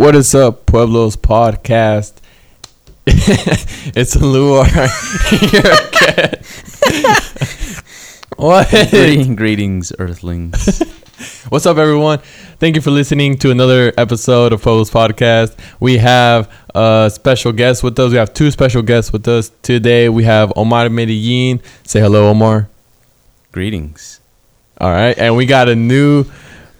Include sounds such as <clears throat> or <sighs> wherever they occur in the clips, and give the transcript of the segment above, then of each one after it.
What is up, Pueblos podcast? <laughs> it's Luar here <laughs> again. what? Greeting- Greetings, Earthlings. <laughs> What's up, everyone? Thank you for listening to another episode of Pueblos podcast. We have a special guest with us. We have two special guests with us today. We have Omar Medellin. Say hello, Omar. Greetings. All right, and we got a new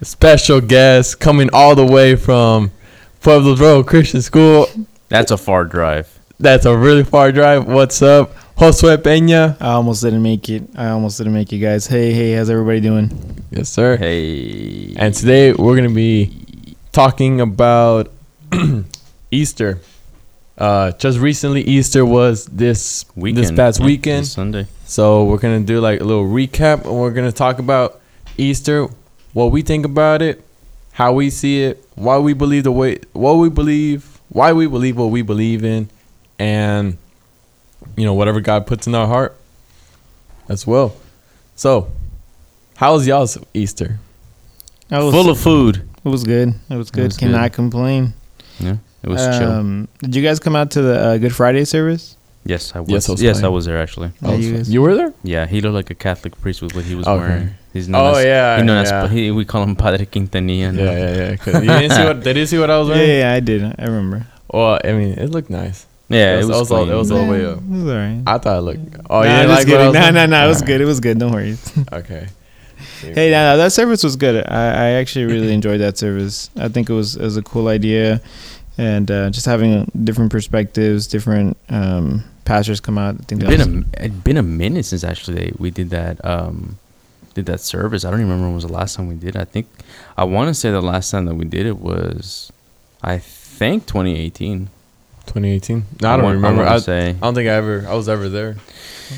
special guest coming all the way from Pueblos Road Christian School. That's a far drive. That's a really far drive. What's up, Josue Peña? I almost didn't make it. I almost didn't make it, guys. Hey, hey, how's everybody doing? Yes, sir. Hey. And today we're gonna be talking about <clears throat> Easter. Uh, just recently, Easter was this weekend. this past yeah, weekend. this Sunday. So we're gonna do like a little recap, and we're gonna talk about Easter, what we think about it, how we see it, why we believe the way, what we believe, why we believe what we believe in, and you know whatever God puts in our heart as well. So, how was y'all's Easter? I was, Full of food. It was good. It was good. was Cannot good. complain. Yeah. It was chill. Um, did you guys come out to the uh, Good Friday service? Yes, I was. Yes, Yes, I was I was there actually. Yeah, Oh, you guys- you were there? Yeah, he looked like a Catholic priest with what he was Okay. wearing. He's known Oh as, yeah, he's known yeah. as he, we call him Padre Quintanilla. yeah, yeah, yeah. 'Cause You didn't see what? Did you see what I was Yeah, wearing? yeah, I did. I remember. Well, I mean, it looked nice. Yeah, It it was- was, it was all- it was all the way up. It was alright. I thought it looked. Oh, Nah, you just like what kidding. was No, wearing? no, no. It was Alright. good. It was good. Don't worry. <laughs> Okay. Hey, no, no, that service was good. I, I actually really <clears throat> enjoyed that service. I think it was it was a cool idea, and uh, just having different perspectives, different um, pastors come out. I think It's that been a it's been a minute since actually we did that um did that service. I don't even remember when was the last time we did. it. I think I want to say the last time that we did it was I think 2018. 2018. No, I don't want- remember. I, I say don't think I ever. I was ever there.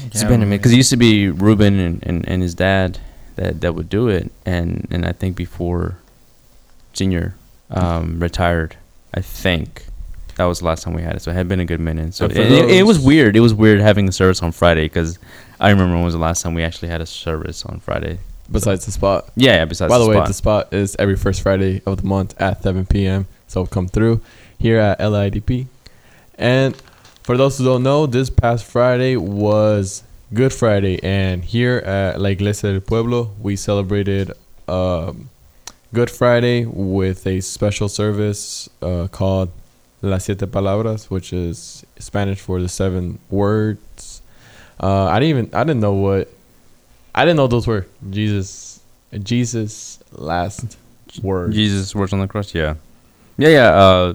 it's Yeah, been a minute because it used to be Ruben and, and, and his dad that, that would do it, and and I think before Senior um, retired, I think that was the last time we had it. So it had been a good minute. So it, it, it was weird. It was weird having a service on Friday because I remember when was the last time we actually had a service on Friday. Besides the spot. Yeah, yeah besides By the, way, spot. the spot is every first Friday of the month at 7 p.m. So come through here at LIDP. And for those who don't know, this past Friday was Good Friday, and here at La Iglesia del Pueblo, we celebrated um, Good Friday with a special service uh, called Las Siete Palabras, which is Spanish for the seven words. Uh, I didn't even I didn't know what I didn't know those were Jesus Jesus last word. Jesus words on the cross. Yeah, yeah, yeah. Uh,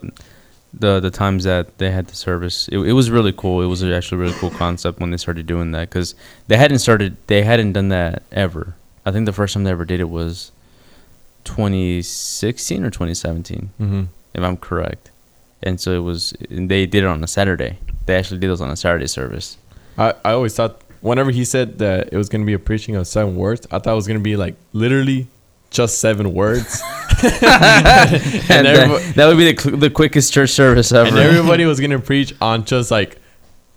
the the times that they had the service, it, it was really cool. It was actually a really cool concept when they started doing that because they hadn't started, they hadn't done that ever. I think the first time they ever did it was 2016 or 2017, hmm if I'm correct. And so it was, and they did it on a Saturday. They actually did those on a Saturday service. I, I always thought whenever he said that it was gonna be a preaching of seven words, I thought it was gonna be like literally just seven words, <laughs> <laughs> And, that, that would be the, the quickest church service ever. and everybody was gonna preach on just like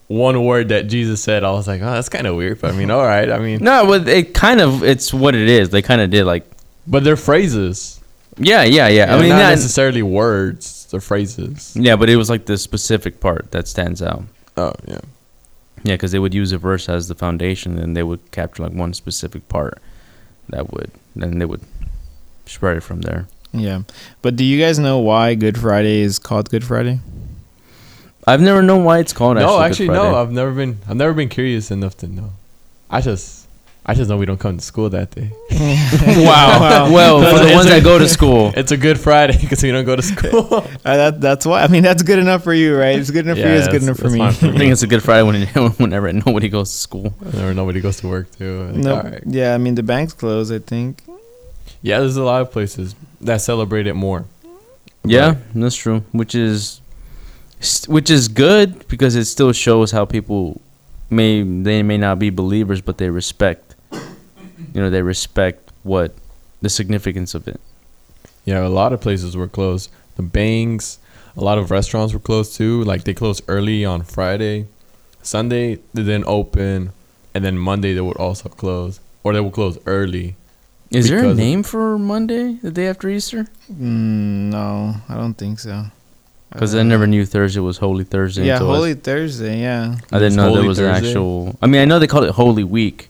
one word that Jesus said. I was like, oh, that's kind of weird, but I mean, <laughs> all right. I mean, no, but it kind of, it's what it is. They kind of did like, but they're phrases. Yeah, yeah, yeah. I I mean, not not, necessarily words. They're phrases. Yeah, but it was like the specific part that stands out. Oh yeah. Yeah, because they would use a verse as the foundation, and they would capture like one specific part that would, then they would spread it from there. yeah. But do you guys know why Good Friday is called Good Friday? I've never known why it's called. no, Good actually, Friday. no. I've never been. I've never been curious enough to know. I just, I just know we don't come to school that day. <laughs> wow. <laughs> well, for the ones a- that go to school, <laughs> It's a good Friday because we don't go to school. Uh, that, that's why. I mean, that's good enough for you, right? It's good enough for you. It's good enough for me. fine for I think it's a good Friday when whenever nobody goes to school. or nobody goes to work too. Like, no, all right. yeah. I mean, the bank's close. I think. Yeah, there's a lot of places that celebrate it more. Yeah, Right. that's true. Which is, which is good because it still shows how people may they may not be believers, but they respect. You know, they respect what the significance of it. Yeah, a lot of places were closed. The banks, a lot of restaurants were closed too. Like they closed early on Friday, Sunday they didn't open, and then Monday they would also close, or they would close early. Is there a Because of- name for Monday, the day after Easter? Mm, no, I don't think so. Because I Uh, never knew Thursday was Holy Thursday. Yeah, until I- Holy Thursday. Yeah. I didn't It's know there Holy was an actual. I mean, I know they call it Holy Week,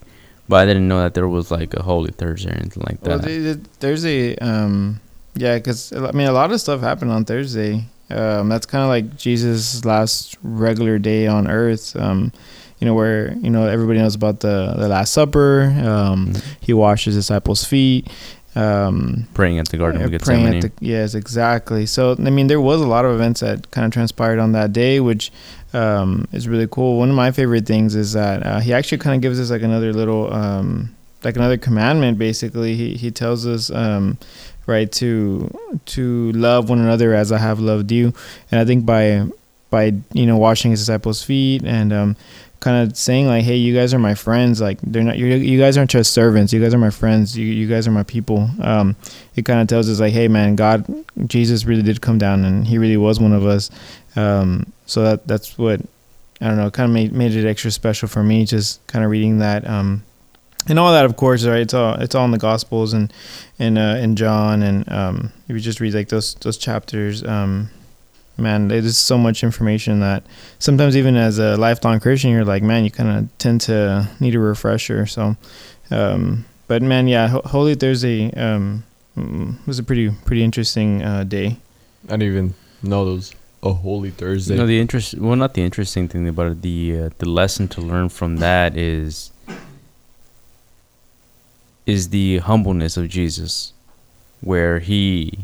but I didn't know that there was like a Holy Thursday or anything like Well, that. they, they, Thursday. Um, yeah, because I mean, a lot of stuff happened on Thursday. Um, that's kind of like Jesus' last regular day on Earth. Um, you know where you know everybody knows about the the Last Supper. Um, Mhm. he washed his disciples' feet. Um, Praying at the Garden of praying Gethsemane. at the, yes, exactly. So I mean, there was a lot of events that kind of transpired on that day, which um, is really cool. One of my favorite things is that uh, he actually kind of gives us like another little, um, like another commandment. Basically, he he tells us um, right to to love one another as I have loved you, and I think by by you know washing his disciples' feet and um, kind of saying like, hey, you guys are my friends. Like they're not you. Guys aren't just servants. You guys are my friends. You you guys are my people. Um, it kind of tells us like, hey, man, God, Jesus really did come down, and He really was one of us. Um, so that that's what I don't know. Kind of made made it extra special for me, just kind of reading that. Um, and all that, of course, right? It's all it's all in the Gospels and and uh, in John, and um, if you just read like those those chapters, um, man, there's so much information that sometimes even as a lifelong Christian, you're like, man, you kind of tend to need a refresher. So, um, but man, yeah, Holy Thursday um, mm, was a pretty pretty interesting uh, day. I didn't even know those. A Holy Thursday. No, the interest. Well, not the interesting thing about it. The uh, the lesson to learn from that is is the humbleness of Jesus, where he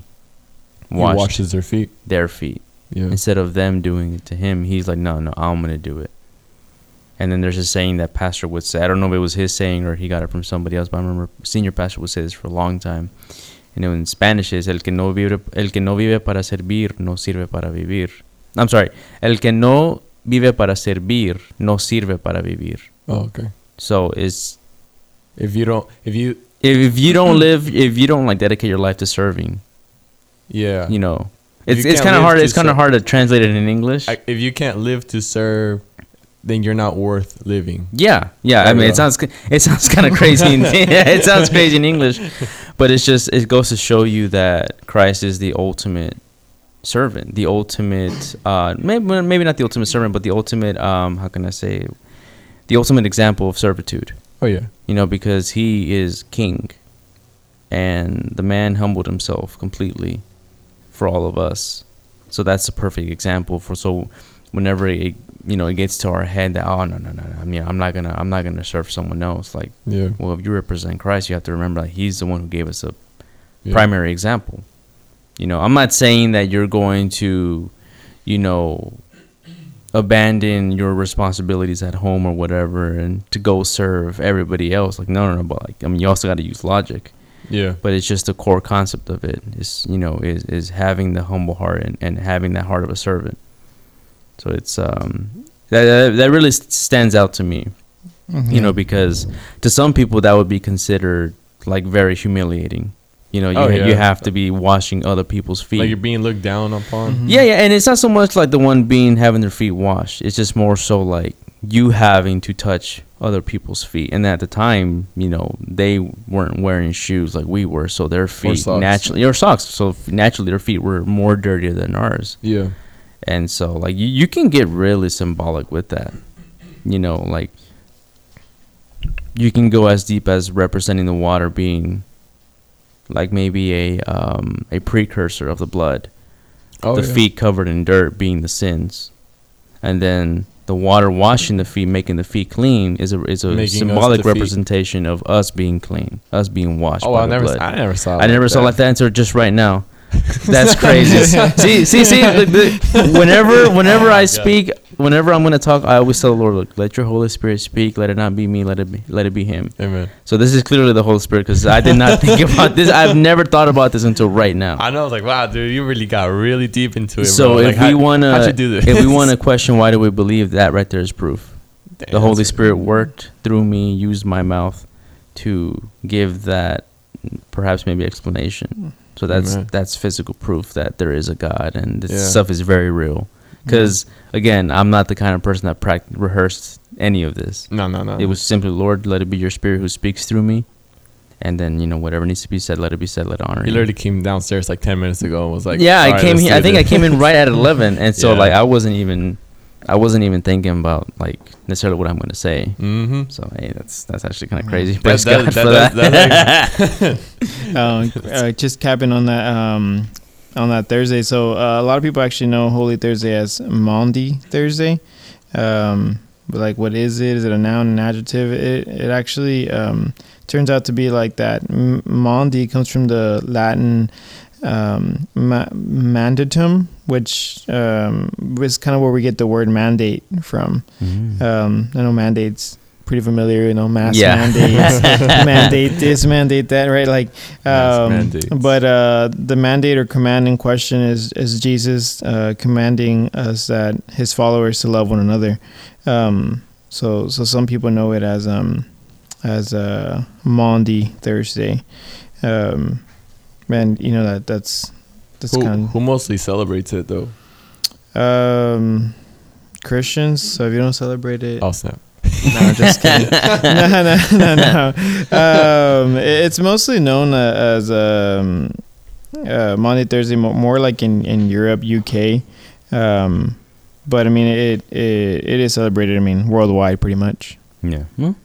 he washes their feet. their feet Yeah. instead of them doing it to him. He's like, no, no, I'm gonna do it. And then there's a saying that pastor would say. I don't know if it was his saying or he got it from somebody else, but I remember senior pastor would say this for a long time. And in Spanish is el que no vive el que no vive para servir no sirve para vivir. I'm sorry, el que no vive para servir no sirve para vivir. Oh, okay. So it's If you don't, if you, if, if you <clears throat> don't live, if you don't like dedicate your life to serving, yeah, you know, If it's you it's kind of hard. to It's kind of hard to translate it in English. I, if you can't live to serve, then you're not worth living. Yeah, yeah. I mean, it sounds it sounds <laughs> kind of crazy. In, yeah, <laughs> <laughs> it sounds crazy in English, but it's just it goes to show you that Christ is the ultimate servant, the ultimate uh, maybe maybe not the ultimate servant, but the ultimate um, how can I say, the ultimate example of servitude. Oh yeah. You know, because he is king, and the man humbled himself completely for all of us. So that's a perfect example for so whenever it you know it gets to our head that oh no no no, no I mean I'm not gonna I'm not gonna serve someone else like Yeah. well if you represent Christ you have to remember that he's the one who gave us a yeah. primary example. You know, I'm not saying that you're going to, you know, abandon your responsibilities at home or whatever and to go serve everybody else. Like, no, no, no. But like, I mean, you also got to use logic. Yeah. But it's just the core concept of it is, you know, is is having the humble heart and, and having that heart of a servant. So it's um that that, that really stands out to me you know, because to some people that would be considered like very humiliating. You know, you, Oh, you have to be washing other people's feet. Like you're being looked down upon. Mhm. yeah, yeah, and it's not so much like the one being having their feet washed. It's just more so like you having to touch other people's feet. And at the time, you know, they weren't wearing shoes like we were, so their feet socks. naturally or socks. So naturally, their feet were more dirtier than ours. Yeah. And so, like, you, you can get really symbolic with that. You know, like, you can go as deep as representing the water being, like, maybe a um, a precursor of the blood. Oh the yeah. feet covered in dirt being the sins. And then the water washing the feet, making the feet clean, is a is a Making symbolic the feet. representation of us being clean, us being washed Oh, by I never. blood. I never saw. I never like saw that. like that until just right now. <laughs> That's crazy. <laughs> see, see, see. Look, the, whenever, <laughs> whenever I speak, whenever I'm gonna talk, I always tell the Lord, "Look, let your Holy Spirit speak. Let it not be me. Let it be, let it be Him." Amen. So this is clearly the Holy Spirit because I did not think about this. I've never thought about this until right now. I know. I was like, wow, dude, you really got really deep into it. So bro. if Like, we how- wanna, do this? if we wanna question why do we believe that, right there is proof. Damn, the Holy Spirit worked through me, used my mouth to give that perhaps maybe explanation. Hmm. So that's Amen. that's physical proof that there is a God and this Yeah. stuff is very real. Because again, I'm not the kind of person that prac- rehearsed any of this. No, no, no. It was simply, Lord, let it be your Spirit who speaks through me, and then you know whatever needs to be said, let it be said, let it honor. He you. literally came downstairs like ten minutes ago and was like, yeah, I "Alright, came. Here, I think I came in right at <laughs> eleven, and so Yeah. like I wasn't even, I wasn't even thinking about like necessarily what I'm going to say. Mm-hmm. So hey, that's that's actually kind of crazy. That- Praise that- God that- for that- that. <laughs> um, <laughs> uh, just capping on that um, on that Thursday. So uh, a lot of people actually know Holy Thursday as Maundy Thursday. Um, but like, what is it? Is it a noun, an adjective? It it actually um, turns out to be like that. M- Maundy comes from the Latin um, ma- mandatum, which um, is kind of where we get the word mandate from. Mhm. Um, I know mandates pretty familiar, you know, mass Yeah. mandates, <laughs> mandate this, mandate that, right? Like, um, but uh, the mandate or command in question is is Jesus uh, commanding us that his followers to love one another. Um, so so some people know it as um as uh, Maundy Thursday. Um, and you know that that's that's Who, kind who mostly celebrates it though? um Christians. So if you don't celebrate it, Oh snap! no, just kidding. <laughs> no, no, no, no. Um, it- it's mostly known uh, as um, uh, Maundy, Thursday, more like in, in Europe, UK. Um, but I mean, it, it it is celebrated. I mean, worldwide, pretty much. Yeah. Well,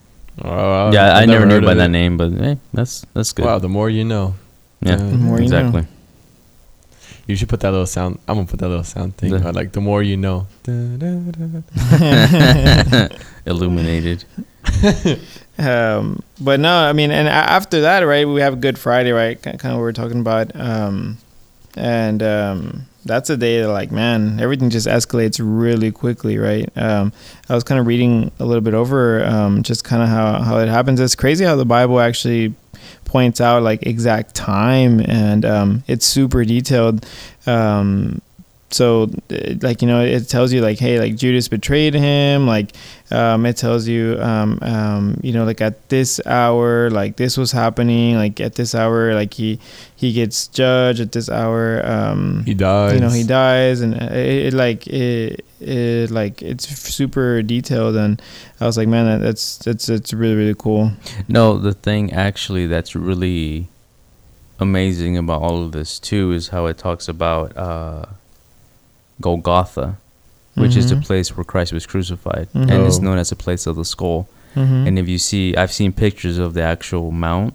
Oh, yeah, I I've never, knew heard by of that name, but hey, that's that's good. Wow, the more you know. Yeah, The more you know. exactly. You should put that little sound. I'm gonna put that little sound thing. The- uh, like the more you know. Da, da, da, da. Illuminated. <laughs> um, but no, I mean, and after that, right, we have Good Friday, right? Kind of what we're talking about. Um, and um, that's a day that, like, man, everything just escalates really quickly, right? Um, I was kind of reading a little bit over um, just kind of how, how it happens. It's crazy how the Bible actually points out, like, exact time, and um, it's super detailed. Um, so uh, like you know it tells you like hey like judas betrayed him like um it tells you um um you know like at this hour like this was happening like at this hour like he he gets judged at this hour um He dies. you know he dies and it, it like it, it like it's super detailed and i was like man that, that's that's it's really really cool No, the thing actually that's really amazing about all of this too is how it talks about uh, Golgotha, which is the Mhm. place where Christ was crucified, Mhm. and it's Oh. known as the place of the skull. Mhm. And if you see, I've seen pictures of the actual mount.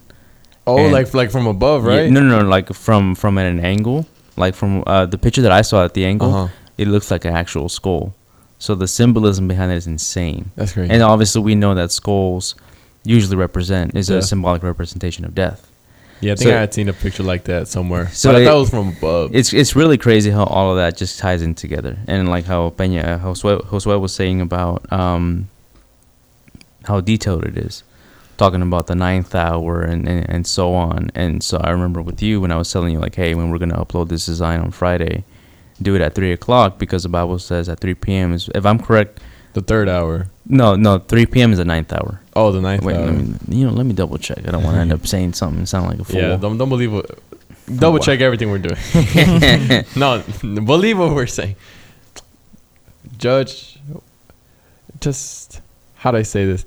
oh, and- like like from above, Yeah, right? no, no, no, like from from at an angle, like from uh, the picture that I saw at the angle, Uh-huh. It looks like an actual skull. So the symbolism behind it is insane. That's crazy. And obviously, we know that skulls usually represent is Yeah. a symbolic representation of death. yeah, I think so- I had seen a picture like that somewhere. So but I it- thought it was from above. It's it's really crazy how all of that just ties in together, and like how Peña Josue, Josue was saying about um, how detailed it is, talking about the ninth hour and, and and so on. And so I remember with you when I was telling you like, hey, when we're gonna upload this design on Friday, do it at three o'clock because the Bible says at three p.m. is if I'm correct. the third hour. No, no, three p.m. is the ninth hour. Oh, the ninth Wait, hour. let me you know let me double check. I don't want to end up saying something and sound like a fool. yeah, don't don't believe what. Double Wow. check everything we're doing. <laughs> no, believe what we're saying. Judge, just how do I say this?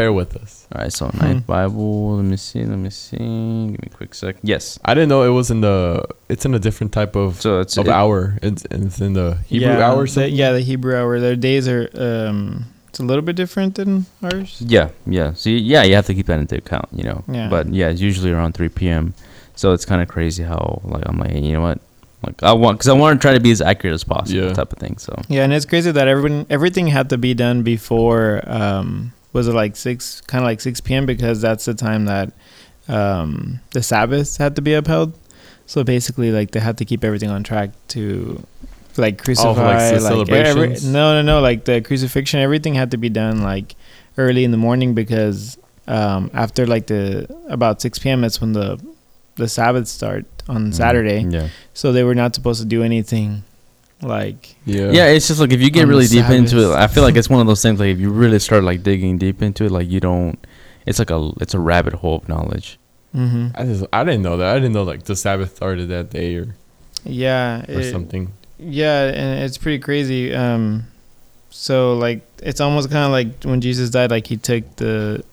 Bear with us. All right, so Hmm. ninth Bible. Let me see. Let me see. Give me a quick sec. Yes. I didn't know it was in the. It's in a different type of So it's of it- hour. It's, it's in the Hebrew yeah, hour. the- yeah the hebrew hour their days are um it's a little bit different than ours Yeah, yeah. So y- yeah, you have to keep that into account, you know. Yeah. But yeah, it's usually around 3 p.m. So it's kind of crazy how like I'm like, hey, you know what? Like I want because I want to try to be as accurate as possible, Yeah. type of thing. So Yeah, and it's crazy that everyone everything had to be done before um was it like six kind of like six p.m. because that's the time that um the Sabbaths had to be upheld. So basically, like they had to keep everything on track to like crucify. Oh, like, the every- celebrations? no, no, no. Like the crucifixion, everything had to be done like early in the morning because um after like the about six p.m. that's when the the Sabbath start on mm, Saturday. Yeah. So they were not supposed to do anything like yeah, Yeah, it's just like if you get On the really deep into it, I feel like it's one of those things. Like if you really start like digging deep into it, like you don't. It's like a it's a rabbit hole of knowledge. Mm-hmm. I just I didn't know that. I didn't know like the Sabbath started that day or Yeah, or it- something. Yeah, and it's pretty crazy. Um, so like it's almost kind of like when Jesus died, like he took the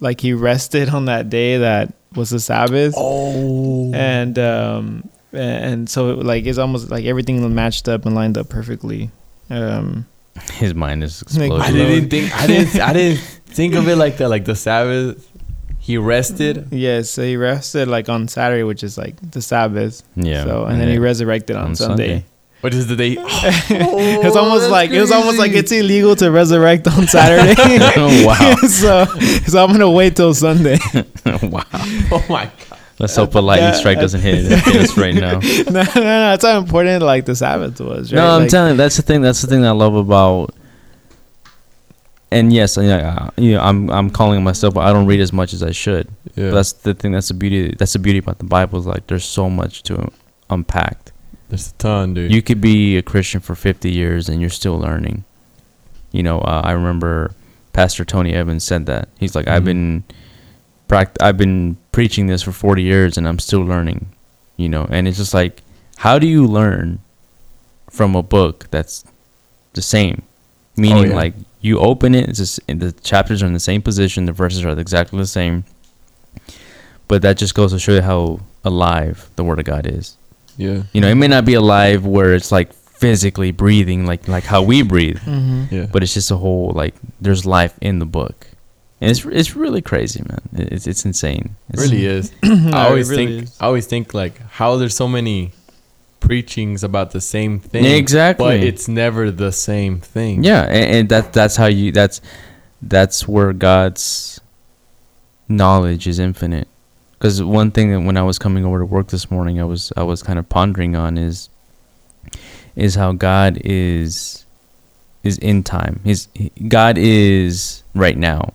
like he rested on that day that was the Sabbath, Oh. and um, and so it, like it's almost like everything matched up and lined up perfectly. Um, <laughs> His mind is exploding. I didn't think I didn't I didn't think of it like that. Like the Sabbath, he rested. yes, so he rested like on Saturday, which is like the Sabbath. yeah. So and then he resurrected on, on Sunday. Sunday. What is the day? <laughs> it's almost that's like it was almost like it's illegal to resurrect on Saturday. Oh, <laughs> wow. so so I'm gonna wait till Sunday. wow. oh my god. Let's hope a lightning Yeah. strike doesn't hit, <laughs> hit us right now. no, no, no, that's how important like the Sabbath was. Right? No, I'm Like, telling you, that's the thing. That's the thing I love about. And yes, yeah, you know, I'm I'm calling myself, but I don't read as much as I should. Yeah. But that's the thing. That's the beauty. That's the beauty about the Bible. Is like there's so much to unpack. There's a ton, dude. You could be a Christian for 50 years and you're still learning. You know, uh, I remember Pastor Tony Evans said that. He's like, I've Mhm. been pract- I've been preaching this for 40 years and I'm still learning. You know, and it's just like, how do you learn from a book that's the same? Meaning, yeah. like you open it, it's just and the chapters are in the same position, the verses are exactly the same. But that just goes to show you how alive the Word of God is. yeah. You know, it may not be alive where it's like physically breathing, like like how we breathe, mhm. Yeah. but it's just a whole like there's life in the book, and it's it's really crazy, man. It's it's insane. It It's, really is. <clears throat> I always really think is. I always think like how there's so many preachings about the same thing. Exactly. But it's never the same thing. Yeah, and, and that that's how you that's that's where God's knowledge is infinite. Because one thing that when I was coming over to work this morning, I was I was kind of pondering on is is how God is is in time. His God is right now.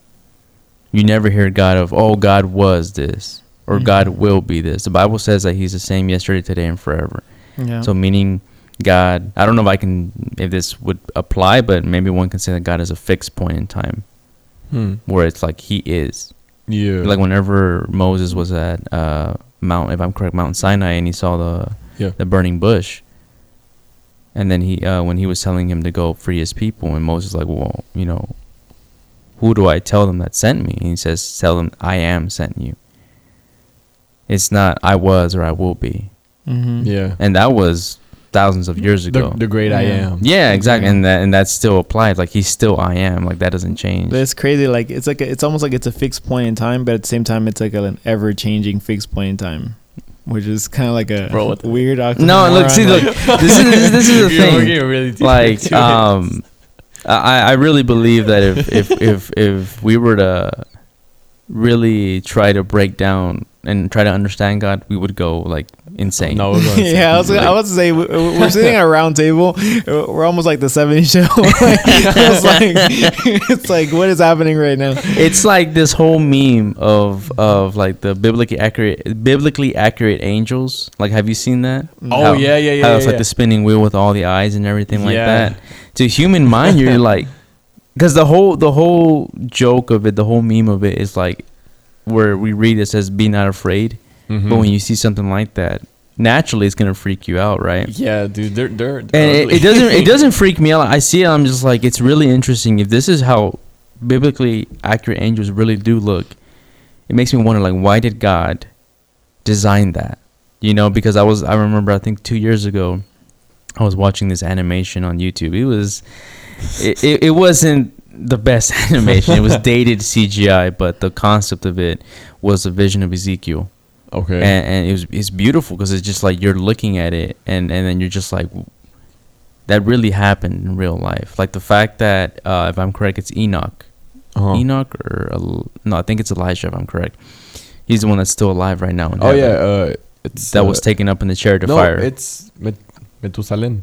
You never hear God of oh God was this or Mhm. God will be this. The Bible says that He's the same yesterday, today, and forever. Yeah. So meaning God, I don't know if I can if this would apply, but maybe one can say that God is a fixed point in time Hmm. where it's like He is. Yeah. Like whenever Moses was at uh, Mount, if I'm correct, Mount Sinai, and he saw the Yeah. the burning bush, and then he uh, when he was telling him to go free his people, and Moses was like, well, you know, who do I tell them that sent me? And he says, tell them I am sent you. It's not I was or I will be, Mhm. yeah. and that was thousands of years ago. the great I Yeah. am. Yeah, exactly, Yeah. and that and that still applies. Like he's still I am. Like that doesn't change. But it's crazy. Like it's like a, it's almost like it's a fixed point in time, but at the same time, it's like an ever changing fixed point in time, which is kind of like a Bro, what weird. No, look, see, look, this is this, this is <laughs> the thing. really Like, into it. um, I I really believe that if if <laughs> if if we were to really try to break down and try to understand God, we would go like insane. No, <laughs> yeah, I was, I was to say we- we're <laughs> sitting at a round table. We're almost like the '70s show. like, <laughs> it's like it's like what is happening right now? it's like this whole meme of of like the biblically accurate biblically accurate angels. Like, have you seen that? Mm. Oh How- yeah, yeah, yeah. how yeah, it's like yeah. the spinning wheel with all the eyes and everything like Yeah. that. To human mind, you're like, because the whole the whole joke of it, the whole meme of it is like, where we read it says, "Be not afraid," Mhm. but when you see something like that, naturally it's gonna freak you out, right? yeah, dude, they're they're. And it, it doesn't it doesn't <laughs> freak me out. I see it, I'm just like, it's really interesting. If this is how biblically accurate angels really do look, it makes me wonder, like, why did God design that? You know, because I was I remember I think two years ago, I was watching this animation on YouTube. It was, it, it, it wasn't the best <laughs> animation. It was dated CGI, but the concept of it was a vision of Ezekiel Okay. and, and it was it's beautiful because it's just like you're looking at it and and then you're just like that really happened in real life like the fact that uh, if i'm correct it's enoch uh-huh. enoch or El- no i think it's elijah if i'm correct he's the one that's still alive right now in Oh heaven. yeah, uh, it's that uh, was taken up in the chariot of no, fire it's Met- Methuselah.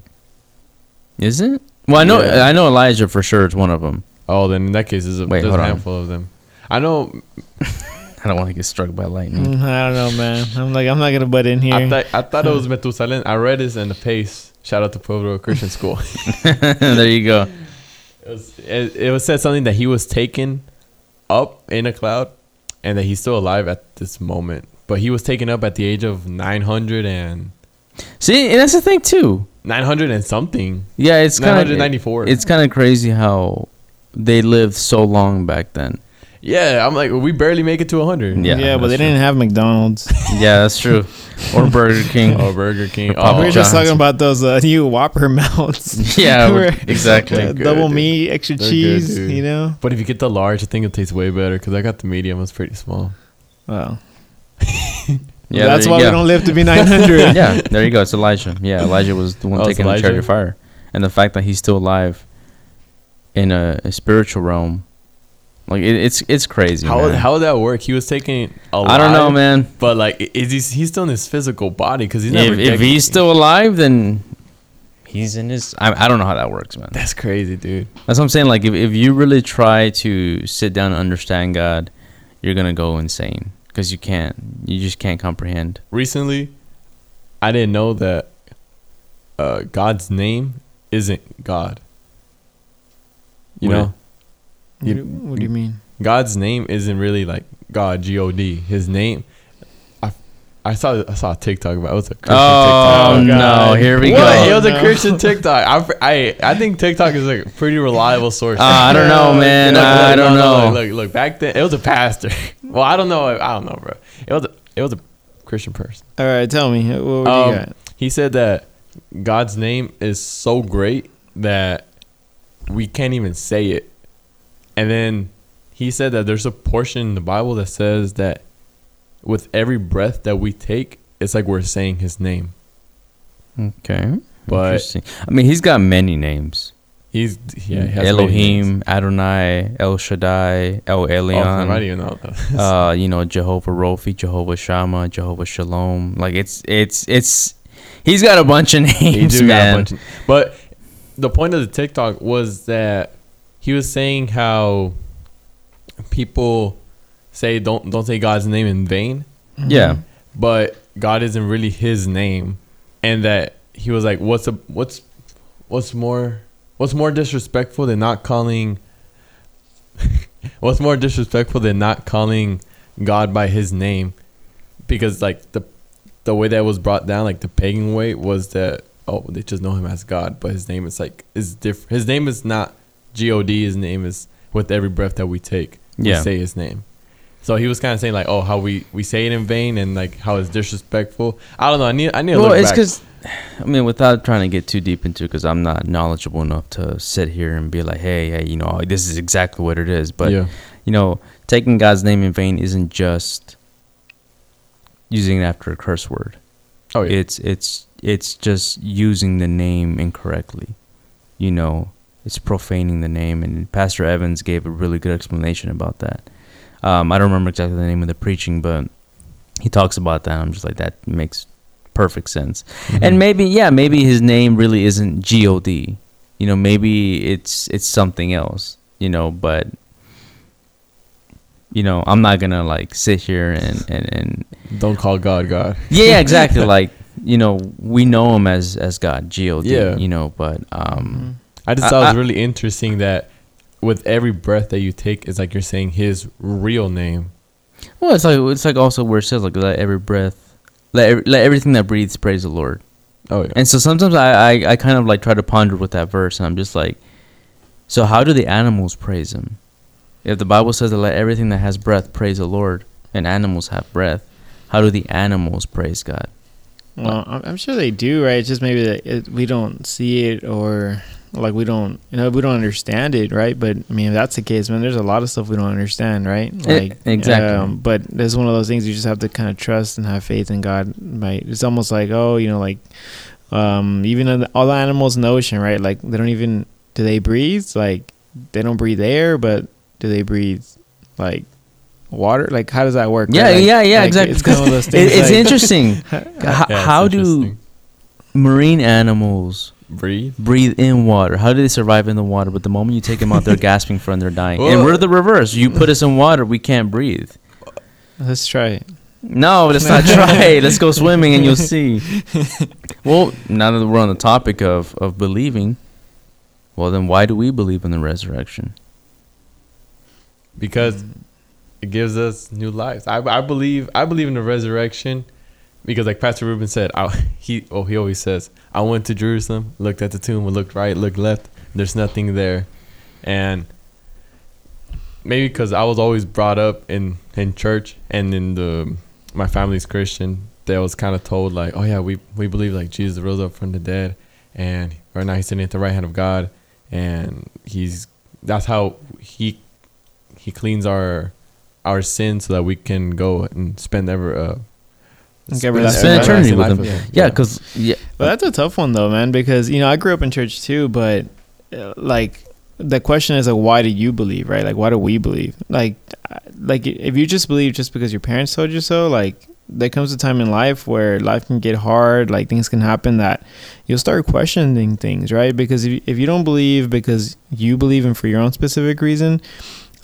is it well i know Yeah. i know elijah for sure is one of them Oh, then in that case, there's a, Wait, there's a on. handful of them. I know. I don't want to get struck by lightning Mm, I don't know, man. I'm like I'm not gonna butt in here. I thought I thought it was Methuselah. I read this in the Pace. Shout out to Pueblo Christian School. <laughs> <laughs> there you go It was it, it was said something that he was taken up in a cloud, and that he's still alive at this moment. But he was taken up at the age of 900 and see and that's the thing too 900 and something. yeah it's kind of 994. it's kind of crazy how they lived so long back then Yeah, I'm like, we barely make it to 100. Yeah, Yeah, but they that's didn't have McDonald's. <laughs> Yeah, that's true. Or Burger King. or Burger King. Papa Oh, we were just talking about those uh, <laughs> new Whopper melts. <laughs> Yeah, Where- exactly. uh, Good, double dude. meat, extra They're cheese. dude. you know. But if you get the large, I think it tastes way better because I got the medium. It's pretty small. Well, Yeah, that's there why you we go. don't live to be 900. yeah, there you go. It's Elijah. Yeah, Elijah was the one Oh, taking the chariot of fire, and the fact that he's still alive in a, a spiritual realm, like it, it's it's crazy. How man. how would that work? He was taking a I don't know, man. But like, is he? He's still in his physical body because he's never. If, if he's still alive, then he's in his. I, I don't know how that works, man. That's crazy, dude. That's what I'm saying. Like, if, if you really try to sit down and understand God, you're gonna go insane because you can't. You just can't comprehend. Recently, I didn't know that uh, God's name isn't God. You What- know, What, You- do, what do you mean? God's name isn't really like God, G O D. His name, I, I saw I saw a TikTok about it. it was a Christian Oh, TikTok. no! Here we What? go. It was No. a Christian <laughs> TikTok. I, I I think TikTok is like a pretty reliable source. Uh, I don't know, man. Look, I look, don't no, no, know. Look, look, look, back then it was a pastor. <laughs> well, I don't know. I don't know, bro. It was a, it was a Christian person. All right, tell me. What, what Um, you got? He said that God's name is so great that we can't even say it. And then he said that there's a portion in the Bible that says that with every breath that we take, it's like we're saying his name. Okay. But Interesting. I mean, he's got many names. he's yeah, he has. Elohim, Adonai, El Shaddai, El Oh, I don't Elyon. even know. that. <laughs> uh, you know, Jehovah Rophi, Jehovah Shammah, Jehovah Shalom. Like it's it's it's he's got a bunch of <laughs> He names, do got a man. bunch of- but the point of the TikTok was that he was saying how people say don't don't say God's name in vain, mm-hmm. Yeah. but God isn't really His name, and that he was like, what's a what's what's more what's more disrespectful than not calling <laughs> what's more disrespectful than not calling God by His name, because like the the way that was brought down, like the pagan way, was that oh they just know him as God, but his name is like is different. His name is not G O D. His name is with every breath that we take. We Yeah. say his name. So he was kind of saying like, oh, how we we say it in vain and like how it's disrespectful. I don't know. I need I need Well, it's because I mean, without trying to get too deep into, because I'm not knowledgeable enough to sit here and be like, hey, hey, you know, oh, this is exactly what it is. But yeah, you know, taking God's name in vain isn't just using it after a curse word. oh yeah, It's it's it's just using the name incorrectly. You know, it's profaning the name, and Pastor Evans gave a really good explanation about that. Um, I don't remember exactly the name of the preaching, but he talks about that. I'm just like that makes perfect sense. Mm-hmm. And maybe yeah, maybe his name really isn't G O D. You know, maybe it's it's something else. You know, but you know, I'm not gonna like sit here and and and don't call God God. yeah, exactly. <laughs> like you know, we know him as as God, G O D. Yeah. You know, but um, I just I- thought it was really interesting that with every breath that you take, it's like you're saying His real name. well, it's like it's like also where it says like let every breath, let every, let everything that breathes praise the Lord. Oh yeah, And so sometimes I, I I kind of like try to ponder with that verse, and I'm just like, so how do the animals praise Him? If the Bible says to let everything that has breath praise the Lord, and animals have breath, how do the animals praise God? Well, I'm, I'm sure they do, right? It's just maybe that it, we don't see it or like we don't, you know, we don't understand it, right? But I mean, if that's the case, man, there's a lot of stuff we don't understand, right? Like exactly. Um, but there's one of those things you just have to kind of trust and have faith in God. Right? It's almost like oh, you know, like um, even all the animals in the ocean, right? Like they don't even do they breathe? Like they don't breathe air, but do they breathe like water? Like how does that work? Yeah, right? Like- yeah, yeah, like, exactly. It's kind of one those <laughs> It, it's like- interesting. <laughs> H- Yeah, it's how do interesting. marine animals breathe? breathe in water? How do they survive in the water? But the moment you take them out, they're <laughs> gasping for and they're dying. Well- and we're the reverse. You put us in water, we can't breathe. Let's try it. No, let's not try. Let's go swimming and you'll see. Well, now that we're on the topic of, of believing, well, then why do we believe in the resurrection? because it gives us new lives. I, I believe I believe in the resurrection because like Pastor Ruben said, I, <laughs> he oh he always says, I went to Jerusalem, looked at the tomb, looked right, looked left, there's nothing there. And maybe because I was always brought up in in church and in the my family's Christian. They was kind of told like, oh yeah, we we believe like Jesus rose up from the dead, and right now he's sitting at the right hand of God, and he's that's how he he cleans our our sins so that we can go and spend ever uh Like spend Spend eternity with life him. Yeah, because yeah, But that's a tough one though, man, because you know I grew up in church too, but uh, like the question is like, why do you believe, right? Like, why do we believe? Like, like if you just believe just because your parents told you so, like there comes a time in life where life can get hard, like things can happen that you'll start questioning things, right? Because if if you don't believe because you believe in for your own specific reason,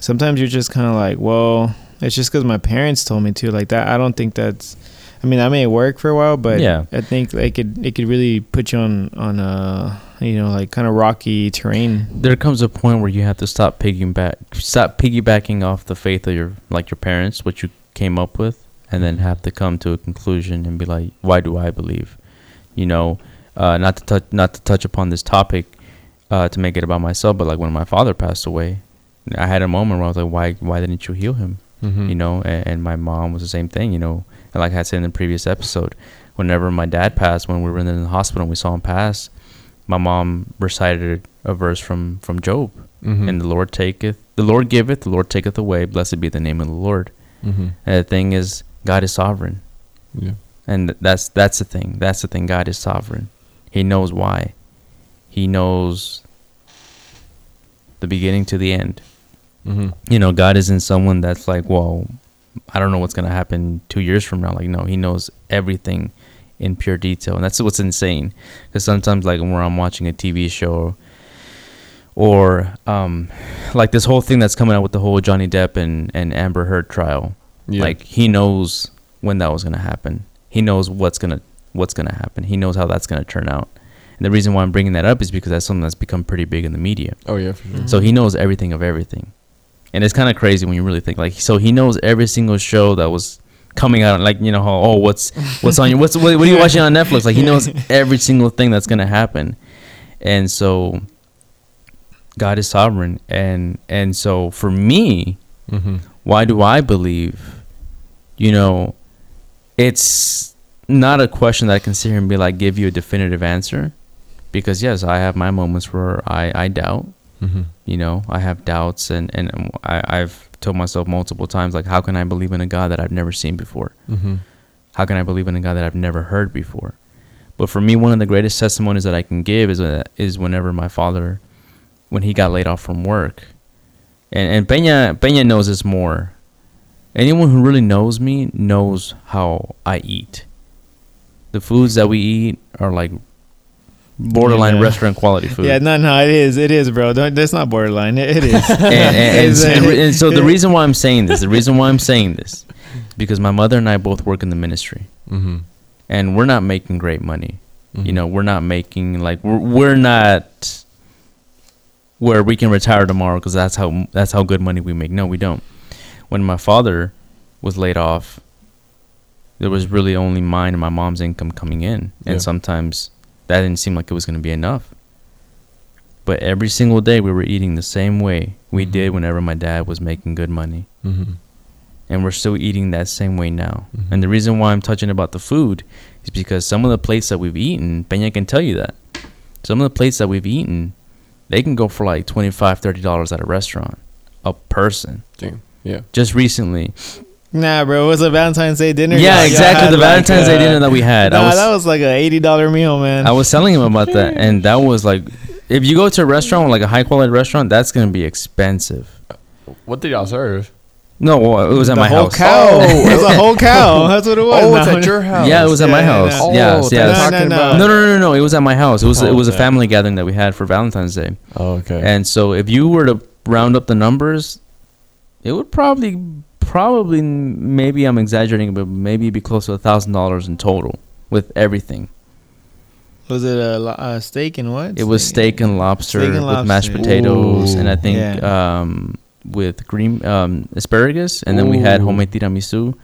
sometimes you're just kind of like, well, it's just because my parents told me to, like that. I don't think that's. I mean, that may work for a while, but Yeah. I think it could it could really put you on on a you know like kind of rocky terrain. there comes a point where you have to stop piggyback, stop piggybacking off the faith of your like your parents, what you came up with, and then have to come to a conclusion and be like, why do I believe? You know, uh, not to touch not to touch upon this topic, uh, to make it about myself, but like when my father passed away, I had a moment where I was like, why why didn't you heal him? Mhm. you know and, and my mom was the same thing you know. And like i said in the previous episode whenever my dad passed when we were in the hospital and we saw him pass my mom recited a verse from from job. Mhm. and the lord taketh the lord giveth the lord taketh away. Blessed be the name of the lord. Mhm. and the thing is god is sovereign. Yeah. And that's that's the thing. That's the thing. God is sovereign. He knows why. He knows the beginning to the end Mhm. you know, God isn't someone that's like, well, I don't know what's gonna happen two years from now. Like, no, He knows everything in pure detail, and that's what's insane. Because sometimes, like when I'm watching a TV show, or um, like this whole thing that's coming out with the whole Johnny Depp and and Amber Heard trial, Yeah. like He knows when that was gonna happen. He knows what's gonna what's gonna happen. He knows how that's gonna turn out. And the reason why I'm bringing that up is because that's something that's become pretty big in the media. oh yeah for sure. So he knows everything of everything. And it's kind of crazy when you really think like so he knows every single show that was coming out like you know how oh what's what's on your what's what, what are you watching on Netflix? Like he knows <laughs> every single thing that's going to happen. And so God is sovereign. And and so for me Mhm. why do I believe you know it's not a question that I can sit here and be like give you a definitive answer. Because yes I have my moments where I I doubt Mhm. you know i have doubts and and I, i've told myself multiple times like how can i believe in a god that i've never seen before? Mhm. how can i believe in a god that i've never heard before? But for me one of the greatest testimonies that i can give is uh, is whenever my father when he got laid off from work. And and peña peña knows this more. Anyone who really knows me knows how i eat. The foods that we eat are like borderline Yeah. restaurant quality food Yeah, no, no, it is, it is, bro. Don't, that's not borderline. It, it is. <laughs> and, and, and, It's, and and so the <laughs> reason why I'm saying this, the reason why I'm saying this, because my mother and I both work in the ministry, Mhm. and we're not making great money. You Mhm. know, we're not making like we're we're not where we can retire tomorrow because that's how that's how good money we make. No, we don't. When my father was laid off, there was really only mine and my mom's income coming in, and Yeah. sometimes that didn't seem like it was going to be enough. But every single day we were eating the same way we Mhm. did whenever my dad was making good money. Mhm. And we're still eating that same way now. Mhm. And the reason why I'm touching about the food is because some of the plates that we've eaten, Peña can tell you that. Some of the plates that we've eaten, they can go for like $25, $30 at a restaurant. A person. Damn. Yeah. Just recently. Nah, bro. It was a Valentine's Day dinner. Yeah, exactly. had The like, Valentine's Day uh, dinner that we had. I Nah, was, that was like a eighty dollar meal, man. I was telling him about that. And that was like, if you go to a restaurant, like a high quality restaurant, that's going to be expensive. What did y'all serve? No, well, it was at the my whole house. cow. Oh. <laughs> it was a whole cow. That's what it was. Oh, it's No, at your house. Yeah, it was at my house. yeah, Oh, Yes, that's yes. No, no, no. No, no, no, no, no. It was at my house. It was it Oh, was a family gathering that we had for Valentine's Day. Oh, okay. And so if you were to round up the numbers, it would probably probably maybe I'm exaggerating, but maybe be close to a thousand dollars in total with everything. Was it a, lo- a steak and what? It was steak and lobster Steak and with mashed lobster. potatoes, and I think Yeah. um, with green um, asparagus, and then we had Ooh. homemade tiramisu.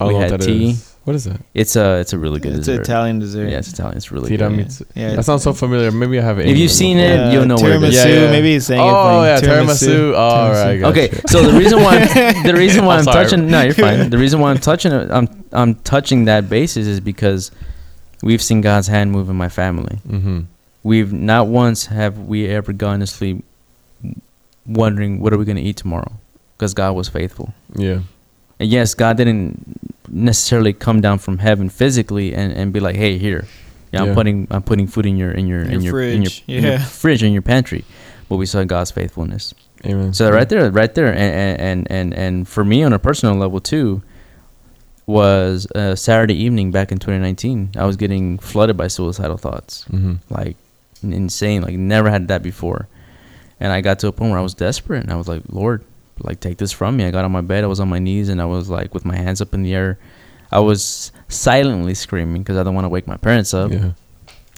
I we had tea. is. What is that? It's a it's a really good It's an dessert. Italian dessert. Yeah, it's Italian. It's really good. Tiramisu. Yeah. That sounds so familiar. Maybe I have. It. If you've seen it, you'll know where it tiramisu. is. Yeah, yeah. Maybe he's saying it Oh funny. yeah, tiramisu. Oh, all Tiramisu. right. Gotcha. Okay, so the reason why <laughs> the reason why I'm I'm, touching no, you're fine. The reason why I'm <laughs> touching I'm I'm touching that basis is because we've seen God's hand move in my family. Mm-hmm. We've not once have we ever gone to sleep wondering what are we going to eat tomorrow because God was faithful. Yeah. And yes, God didn't necessarily come down from heaven physically and, and be like, "Hey, here, yeah, I'm putting I'm putting food in your in your In in your your, in your, fridge, in your yeah. fridge in your pantry." But we saw God's faithfulness. Amen. So right there, right there, and and and and for me on a personal level too, was uh, Saturday evening back in 2019. I was getting flooded by suicidal thoughts, Mm-hmm. like insane, like never had that before. And I got to a point where I was desperate, and I was like, Lord, like take this from me. I got on my bed, I was on my knees, and I was like with my hands up in the air. I was silently screaming because I don't want to wake my parents up. Yeah.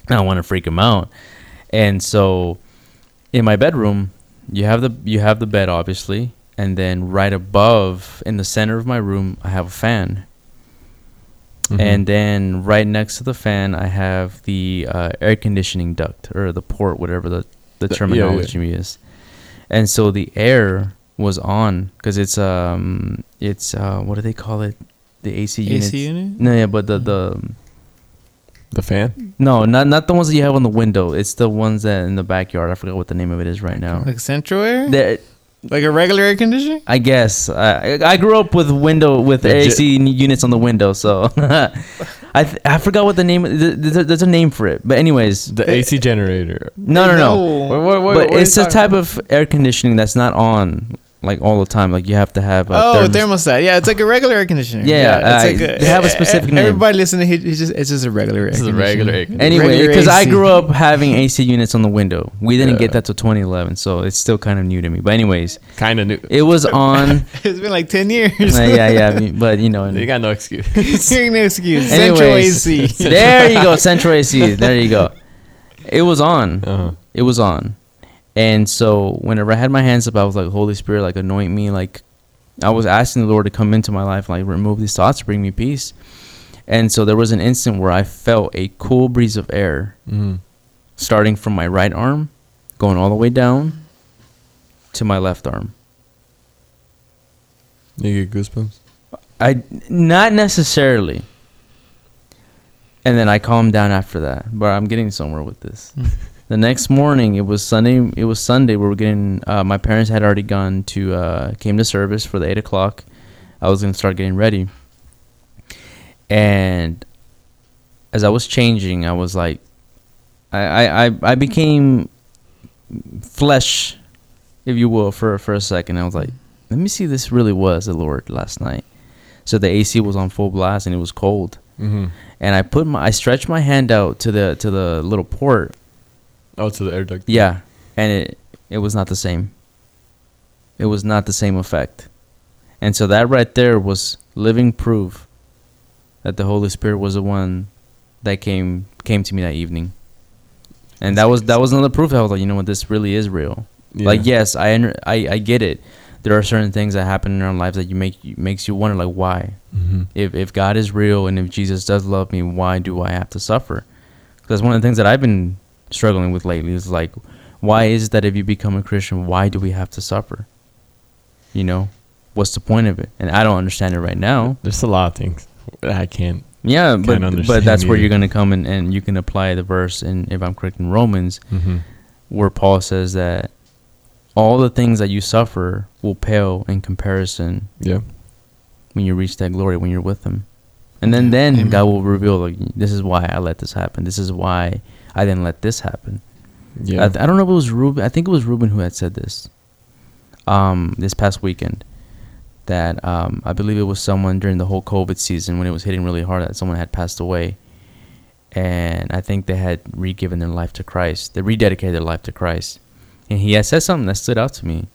I don't want to freak them out. And so in my bedroom, you have the you have the bed obviously, and then right above in the center of my room, I have a fan. Mhm. And then right next to the fan, I have the uh, air conditioning duct or the port, whatever the, the The- yeah, terminology is. And so the air was on because it's um it's uh what do they call it the AC unit AC unit. no yeah but the the the fan. no, not not the ones that you have on the window. It's the ones that in the backyard. I forgot what the name of it is right now. Like central air. There- like a regular air conditioner. I guess I I grew up with window with Legit. AC n- units on the window, so <laughs> I th- I forgot what the name. th- th- There's a name for it, but anyways, The AC generator. no, no, no. What, what, what, But it's you a talking- type of air conditioning that's not on like all the time. Like you have to have. A Oh, thermos- thermostat. Yeah, it's like a regular air conditioner. Yeah, yeah it's uh, like they have a <laughs> specific name. Everybody listening, he, he's just it's just a regular. This air a regular air conditioner. conditioner. Anyway, because I grew up having AC units on the window. We didn't Yeah. get that till 2011, so it's still kind of new to me. But anyways, Kind of new. it was on. <laughs> It's been like ten years. <laughs> Uh, yeah, yeah, I mean, but you know, You got no excuse. Hearing no excuse. Central Anyways, AC. there you go, Central AC. There you go. It was on. Uh-huh. It was on, and so whenever I had my hands up, I was like, Holy Spirit, like anoint me. Like I was asking the Lord to come into my life, like remove these thoughts, bring me peace. And so there was an instant where I felt a cool breeze of air Mm-hmm. starting from my right arm, going all the way down to my left arm. You get goosebumps. I not necessarily. And then I calmed down after that, but I'm getting somewhere with this. <laughs> the next morning, it was Sunday. It was Sunday. We were getting. Uh, my parents had already gone to uh, came to service for the eight o'clock. I was gonna start getting ready, and as I was changing, I was like, I I I, I became flesh, if you will, for for a second. I was like, let me see. if This really was the Lord last night. So the AC was on full blast and it was cold Mm-hmm. and I put my I stretched my hand out to the to the little port. Oh, to the air duct. Yeah, and it it was not the same. It was not the same effect. And so that right there was living proof that the Holy Spirit was the one that came came to me that evening. And that was that was another proof that I was like, you know what, this really is real. Like yes, I under, I I get it. There are certain things that happen in our lives that you make you, makes you wonder like why Mm-hmm. if if God is real and if Jesus does love me, why do I have to suffer? Because one of the things that I've been struggling with lately is like, why is it that if you become a Christian, why do we have to suffer? You know, what's the point of it? And I don't understand it right now. There's a lot of things I can't. Yeah, but but that's where you're gonna come in and you can apply the verse and if I'm correct in Romans Mm-hmm. where Paul says that all the things that you suffer will pale in comparison Yeah. when you reach that glory when you're with him and then then amen. god will reveal like this is why i let this happen this is why i didn't let this happen. Yeah. I, th- I don't know if it was ruben i think it was ruben who had said this um this past weekend that um i believe it was someone during the whole covid season when it was hitting really hard that someone had passed away. And i think they had re-given their life to christ. They rededicated their life to christ. And he had said something that stood out to me.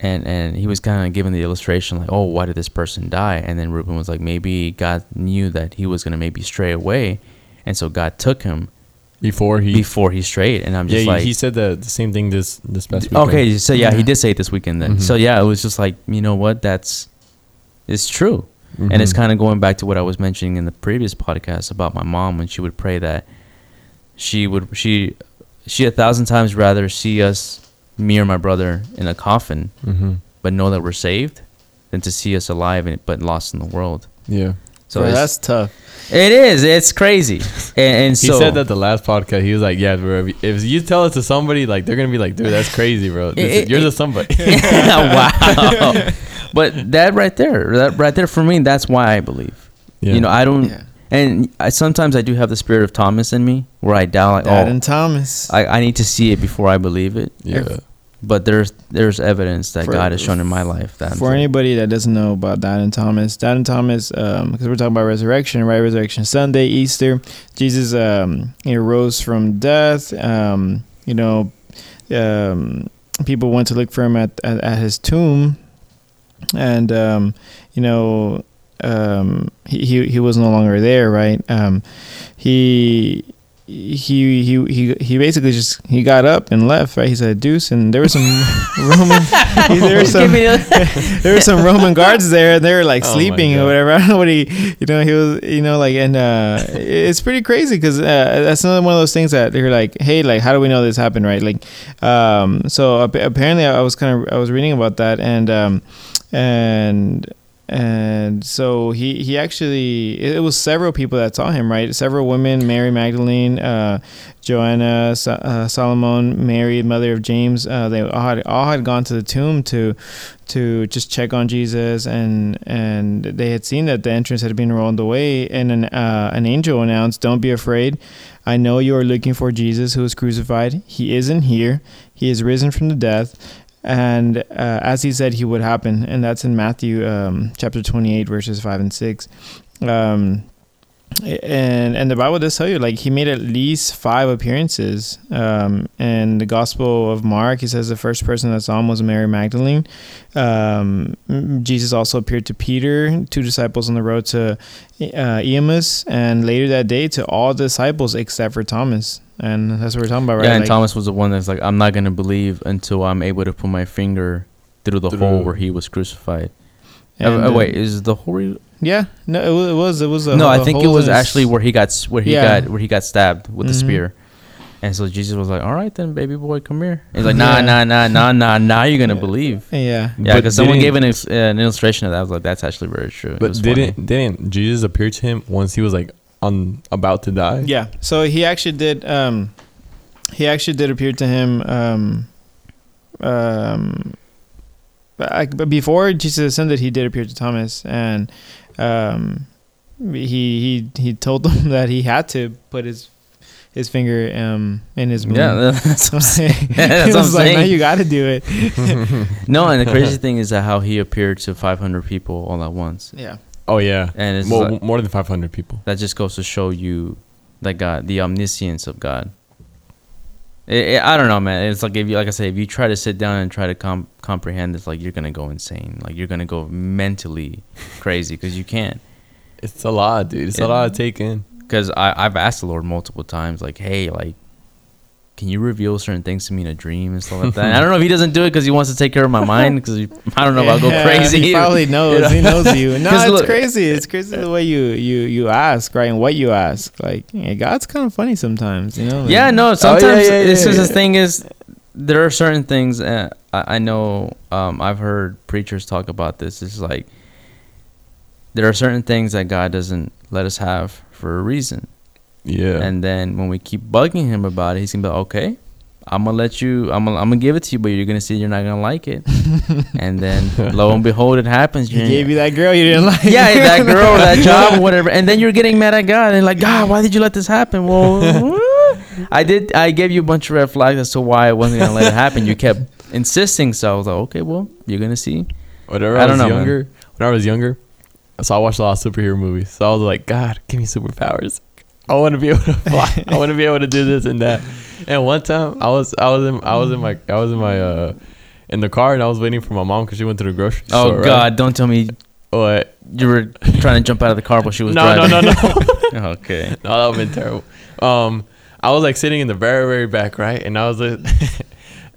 And and he was kind of giving the illustration like oh why did this person die? And then Reuben was like maybe God knew that he was gonna maybe stray away and so God took him Before he. before he's straight, and I'm just he- like he said the, the same thing this this past weekend. okay so yeah, he did say it this weekend then Mhm. so yeah it was just like you know what that's it's true And it's kind of going back to what I was mentioning in the previous podcast about my mom when she would pray that she would she she a thousand times rather see us me or my brother in a coffin Mhm. but know that we're saved than to see us alive and, but lost in the world. Yeah. So Bro, that's tough. it is. It's crazy. <laughs> And, and He said that the last podcast. He was like, "Yeah, bro. If, if you tell it to somebody, like they're gonna be like, dude, that's crazy, bro. This is- It- you're it- the somebody." <laughs> wow. <laughs> But that right there, that right there for me, that's why I believe. Yeah. You know, I don't. And I, sometimes I do have the spirit of Thomas in me, where I doubt, like, Dad oh, and Thomas. I, I need to see it before I believe it. yeah. But there's there's evidence that For- God has shown in my life that For anybody that doesn't know about Doubting Thomas, Doubting Thomas, because we're talking about resurrection, right? Resurrection Sunday, Easter. Jesus, um, he rose from death. Um, you know, um, people went to look for him at at, at his tomb, and um, you know, um, he, he he was no longer there, right? Um, he. He he he he basically just he got up and left right. He said deuce, and there was some <laughs> Roman <laughs> there was some <laughs> there were some Roman guards there, and they were like Oh sleeping or whatever. I don't know what he, you know, he was, you know, like, and uh, it's pretty crazy because uh, that's another one of those things that they're like, hey, like, how do we know this happened, right? Like, um, so ap- apparently, I was kind of, I was reading about that, and um, and and so he he actually it was several people that saw him right? Several women mary magdalene uh joanna Sa- uh, salome mary mother of james uh, they all had, all had gone to the tomb to to just check on jesus. And and they had seen that the entrance had been rolled away. And an uh, an angel announced don't be afraid. I know you are looking for jesus who was crucified. He isn't here. He is risen from the death and uh, as he said he would happen and that's in matthew um, chapter 28 verses 5 and 6 um, and and the bible does tell you like he made at least five appearances um, and the gospel of mark. He says the first person that saw him was mary magdalene. Um, jesus also appeared to peter two disciples on the road to uh, Emmaus, and later that day to all the disciples except for thomas and that's what we're talking about right Yeah, and Like- Thomas was the one that's like, I'm not gonna believe until I'm able to put my finger through the Through- hole where he was crucified. and, Uh, uh, uh, wait, is the hole? re- Yeah, no, it was. It was. A, no, I a think it was actually where he got where he Yeah. got where he got stabbed with the Mhm. spear. And so Jesus was like, "All right, then, baby boy, come here." And he's like, "Nah, Yeah. nah, nah, nah, nah. Now you're gonna Yeah. believe." Yeah, Yeah, because someone gave an, uh, an illustration of that. I was like, "That's actually very true." But didn't didn't Jesus appear to him once he was like on about to die? yeah. So he actually did. Um, he actually did appear to him. Um, um, I, but before Jesus ascended, he did appear to Thomas, and um, he he he told him <laughs> that he had to put his his finger um in his wound. Yeah, that's what I'm <laughs> saying. <laughs> he That's what I'm was like, "No, you got to do it." No, and the crazy thing is that how he appeared to 500 people all at once, Yeah. Oh yeah. and it's Well, like- more than 500 people. that just goes to show you that God, the omniscience of God. It, it- I don't know, man. It's like if you, like I say, if you try to sit down and try to com- comprehend, it's like you're gonna go insane. Like you're gonna go mentally <laughs> crazy because you can't. It's a lot, dude. It's Yeah. a lot to take in. Because I I've asked the Lord multiple times, like, hey, like. Can you reveal certain things to me in a dream and stuff like that? And I don't know if he doesn't do it because he wants to take care of my mind. Because I don't know if I'll go crazy. He probably <laughs> knows. He knows you. <laughs> No, it's look- crazy. It's crazy the way you you you ask, right? And what you ask. Like yeah, God's kind of funny sometimes, you know. Like, Yeah, no. Sometimes Oh, yeah, this is the thing is there are certain things uh, I, I know. Um, I've heard preachers talk about this. It's like there are certain things that God doesn't let us have for a reason, Yeah. and then when we keep bugging Him about it, He's gonna be like, okay. I'm gonna let you. I'm gonna. I'm gonna give it to you, but you're gonna see you're not gonna like it. <laughs> and then, lo and behold, it happens. You're- gave you that girl you didn't like. yeah, that <laughs> girl, that job, whatever. And then you're getting mad at God and like, God, why did you let this happen? Well, <laughs> I did. I gave you a bunch of red flags as to why I wasn't gonna let it happen. You kept insisting, so I was like, okay, well, you're gonna see. Whenever I I, don't was know, man. younger, when I was younger, so I watched a lot of superhero movies. So I was like, God, give me superpowers. I want to be able to fly. I want to be able to do this and that. And one time, I was I was in I was in my I was in my uh in the car and I was waiting for my mom because she went to the grocery Oh store. right? God, don't tell me What? you were trying to jump out of the car while she was <laughs> No, no, driving. no, no. <laughs> okay. <laughs> no, that would have been terrible. Um, I was like sitting in the very, very back, right, and I was at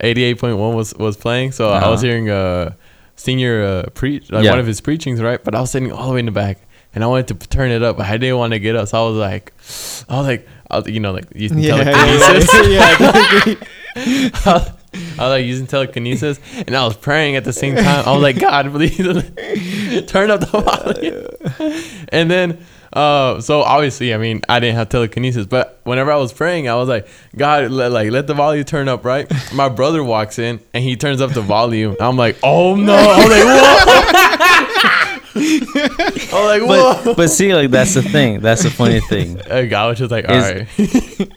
88.1 was was playing, so I was Uh-huh. hearing uh senior uh, preach like Yeah. one of his preachings, right? But I was sitting all the way in the back, and I wanted to turn it up, but I didn't want to get up, so I was like, I was like, I was, you know, like using Yeah, telekinesis. yeah, <laughs> yeah. I was I was like using telekinesis, and I was praying at the same time. I was like, God, please <laughs> turn up the volume. <laughs> And then, uh, so obviously, I mean, I didn't have telekinesis, but whenever I was praying, I was like, God, let, like let the volume turn up, right? My brother walks in and he turns up the volume. I'm like, oh no! I'm like, whoa! <laughs> I'm like, whoa! But but see, like that's the thing. That's the funny thing. <laughs> And God was just like, all right. <laughs>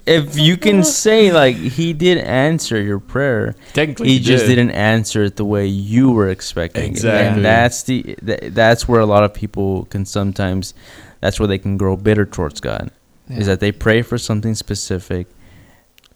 If you can say like he did answer your prayer, Technically, he just did. didn't answer it the way you were expecting. it. Exactly. And that's the th- that's where a lot of people can sometimes that's where they can grow bitter towards God. Is that they pray for something specific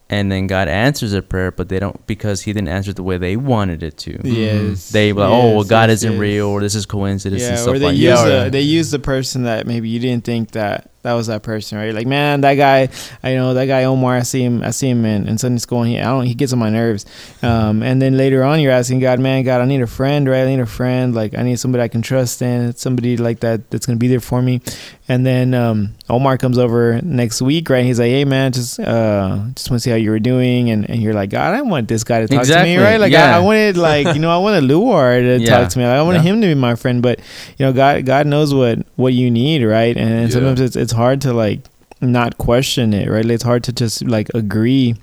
and then God answers their prayer, but they don't because he didn't answer it the way they wanted it to. Yes. They were like, oh, well, God yes, isn't yes. real, or this is coincidence and stuff or they like use that. the Yeah. they use the person that maybe you didn't think that that was that person, right? Like, man, that guy, I know that guy Omar. I see him, I see him in, in Sunday school, and he, I don't, he gets on my nerves. Um, and then later on, you're asking God, man, God, I need a friend, right? I need a friend, like I need somebody I can trust in, somebody like that that's gonna be there for me. And then um, Omar comes over next week, right? He's like, hey, man, just uh, just want to see how you were doing, and, and you're like, God, I want this guy to talk Exactly, to me, right? Like, yeah. I, I wanted, <laughs> like, you know, I wanted Luar to Yeah. talk to me. Like, I wanted Yeah. him to be my friend, but you know, God, God knows what what you need, right? And, Yeah. sometimes it's it's hard to like not question it, right? It's hard to just like agree.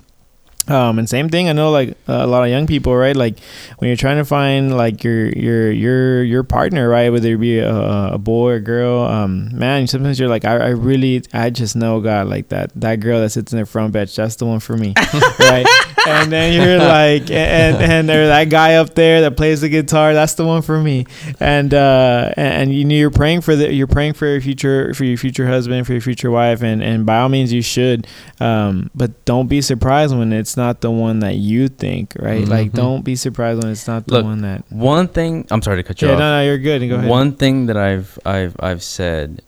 Um, and same thing, I know like a lot of young people, right? Like when you're trying to find like your your your your partner, right? Whether it be a, a boy or girl, um, man, sometimes you're like, I, I really, I just know God, like that that girl that sits in the front bench, that's the one for me, <laughs> right? And then you're like, and and there's that guy up there that plays the guitar, that's the one for me. And uh, and you know you're praying for the you're praying for your future for your future husband, for your future wife, and and by all means you should, um, but don't be surprised when it's not the one that you think, right? Like Mhm. don't be surprised when it's not the Look, one that. One thing I'm sorry to cut you Yeah, off. no, no, you're good. Go ahead. One thing that I've I've I've said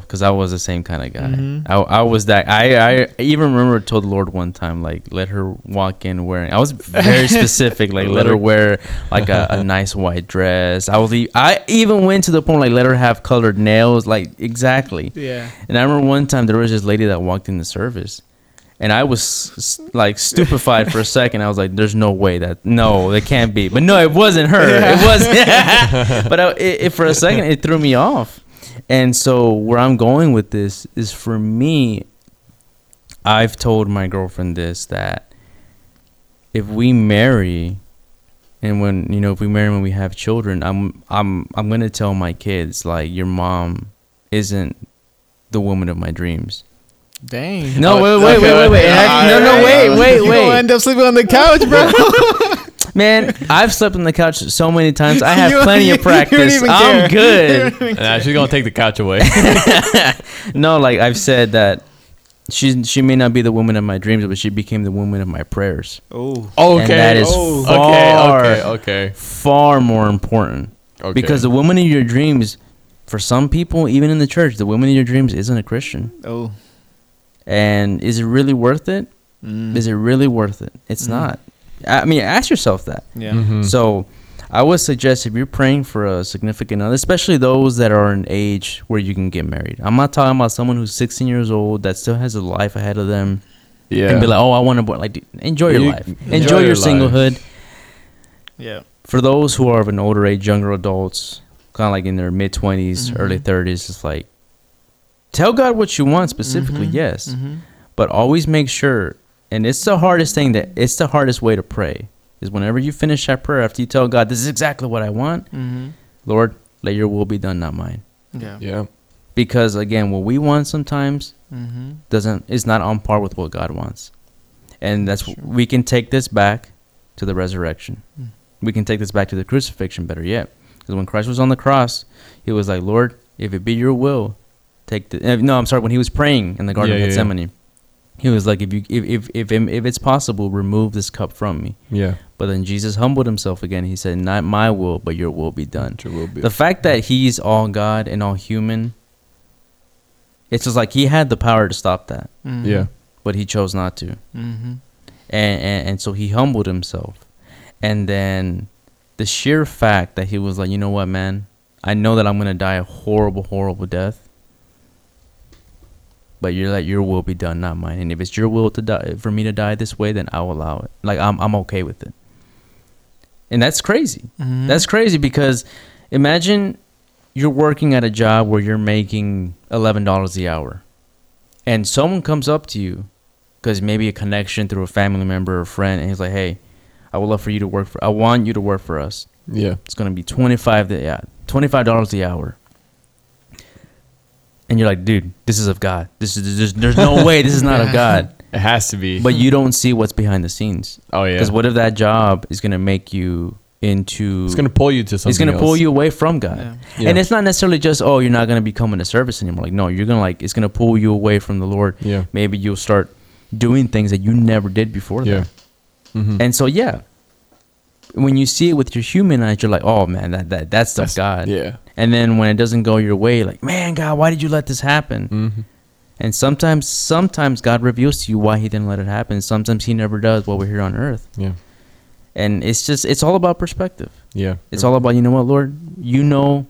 because I was the same kind of guy. Mhm. I, I was that I I even remember told the Lord one time like let her walk in wearing. I was very <laughs> specific like let her wear like a, a nice white dress. I was I even went to the point like let her have colored nails like exactly. Yeah. And I remember one time there was this lady that walked in the service. And I was like stupefied for a second. I was like, "There's no way that no, it can't be." But no, it wasn't her. It was. <laughs> <laughs> but I, it, it, for a second, it threw me off. And so where I'm going with this is for me. I've told my girlfriend this that if we marry, and when you know if we marry when we have children, I'm I'm I'm gonna tell my kids like your mom isn't the woman of my dreams. Dang. No, Oh, wait, wait, wait, wait, wait. And no, no, wait, wait, wait. <laughs> You gonna end up sleeping on the couch, bro. <laughs> Man, <laughs> I've slept on the couch so many times. I have You- plenty <laughs> you of don't practice. even I'm care. <laughs> good. Nah, she's gonna take the couch away. no, like I've said that she she may not be the woman of my dreams, but she became the woman of my prayers. Oh. Okay. And that is Oh. far, okay. Okay. Okay. far more important. Okay. Because the woman of your dreams, for some people, even in the church, the woman of your dreams isn't a Christian. Oh. And is it really worth it? Mm. Is it really worth it? It's Mm. not. I mean, ask yourself that. Yeah. Mhm. So, I would suggest if you're praying for a significant other, especially those that are an age where you can get married. I'm not talking about someone who's 16 years old that still has a life ahead of them yeah. and be like, "Oh, I want to like dude, enjoy your You- life, enjoy enjoy, your your, life. singlehood." Yeah. For those who are of an older age, younger adults, kind of like in their mid 20s, Mhm. early 30s, it's like tell God what you want specifically, Mhm. yes, Mhm. but always make sure. And it's the hardest thing that it's the hardest way to pray is whenever you finish that prayer after you tell God, "This is exactly what I want." Mhm. Lord, let your will be done, not mine. Yeah. Yeah. Because again, what we want sometimes Mhm. doesn't is not on par with what God wants. And that's True. we can take this back to the resurrection. Mm. We can take this back to the crucifixion better yet. Because when Christ was on the cross, he was like, "Lord, if it be your will, take the eh, No, I'm sorry, when he was praying in the garden Yeah, of yeah, yeah. Gethsemane. He was like, if you if if if, if it's possible, remove this cup from me. Yeah. But then Jesus humbled himself again. He said, "Not my will, but your will be done." Sure will be. The fact that he's all God and all human, it's just like he had the power to stop that, Mhm. yeah. but he chose not to. Mhm. And, and, and so he humbled himself. And then the sheer fact that he was like, you know what, man, I know that I'm gonna die a horrible, horrible death. But you're like, your will be done, not mine. And if it's your will to die for me to die this way, then I'll allow it. Like I'm, I'm okay with it. And that's crazy. Mhm. That's crazy because imagine you're working at a job where you're making eleven dollars the hour, and someone comes up to you because maybe a connection through a family member or friend, and he's like, "Hey, I would love for you to work for. I want you to work for us. Yeah. It's gonna be twenty five. Yeah, twenty five dollars the hour." And you're like, dude, this is of God. This is there's, there's no way this is not of God. <laughs> It has to be. But you don't see what's behind the scenes. oh yeah. Because what if that job is gonna make you into? it's gonna pull you to something. it's gonna pull you away from God. Yeah. Yeah. And it's not necessarily just oh you're not gonna become in a service anymore. Like no, you're gonna like it's gonna pull you away from the Lord. Yeah. Maybe you'll start doing things that you never did before. Yeah. that. Mhm. And so yeah, when you see it with your human eyes, you're like, oh man, that that that's the That's- God. Yeah. And then when it doesn't go your way, like man, God, why did you let this happen? hmm And sometimes sometimes God reveals to you why He didn't let it happen. Sometimes He never does while we're here on earth. Yeah. And it's just it's all about perspective. Yeah. It's all about you know what, Lord, you know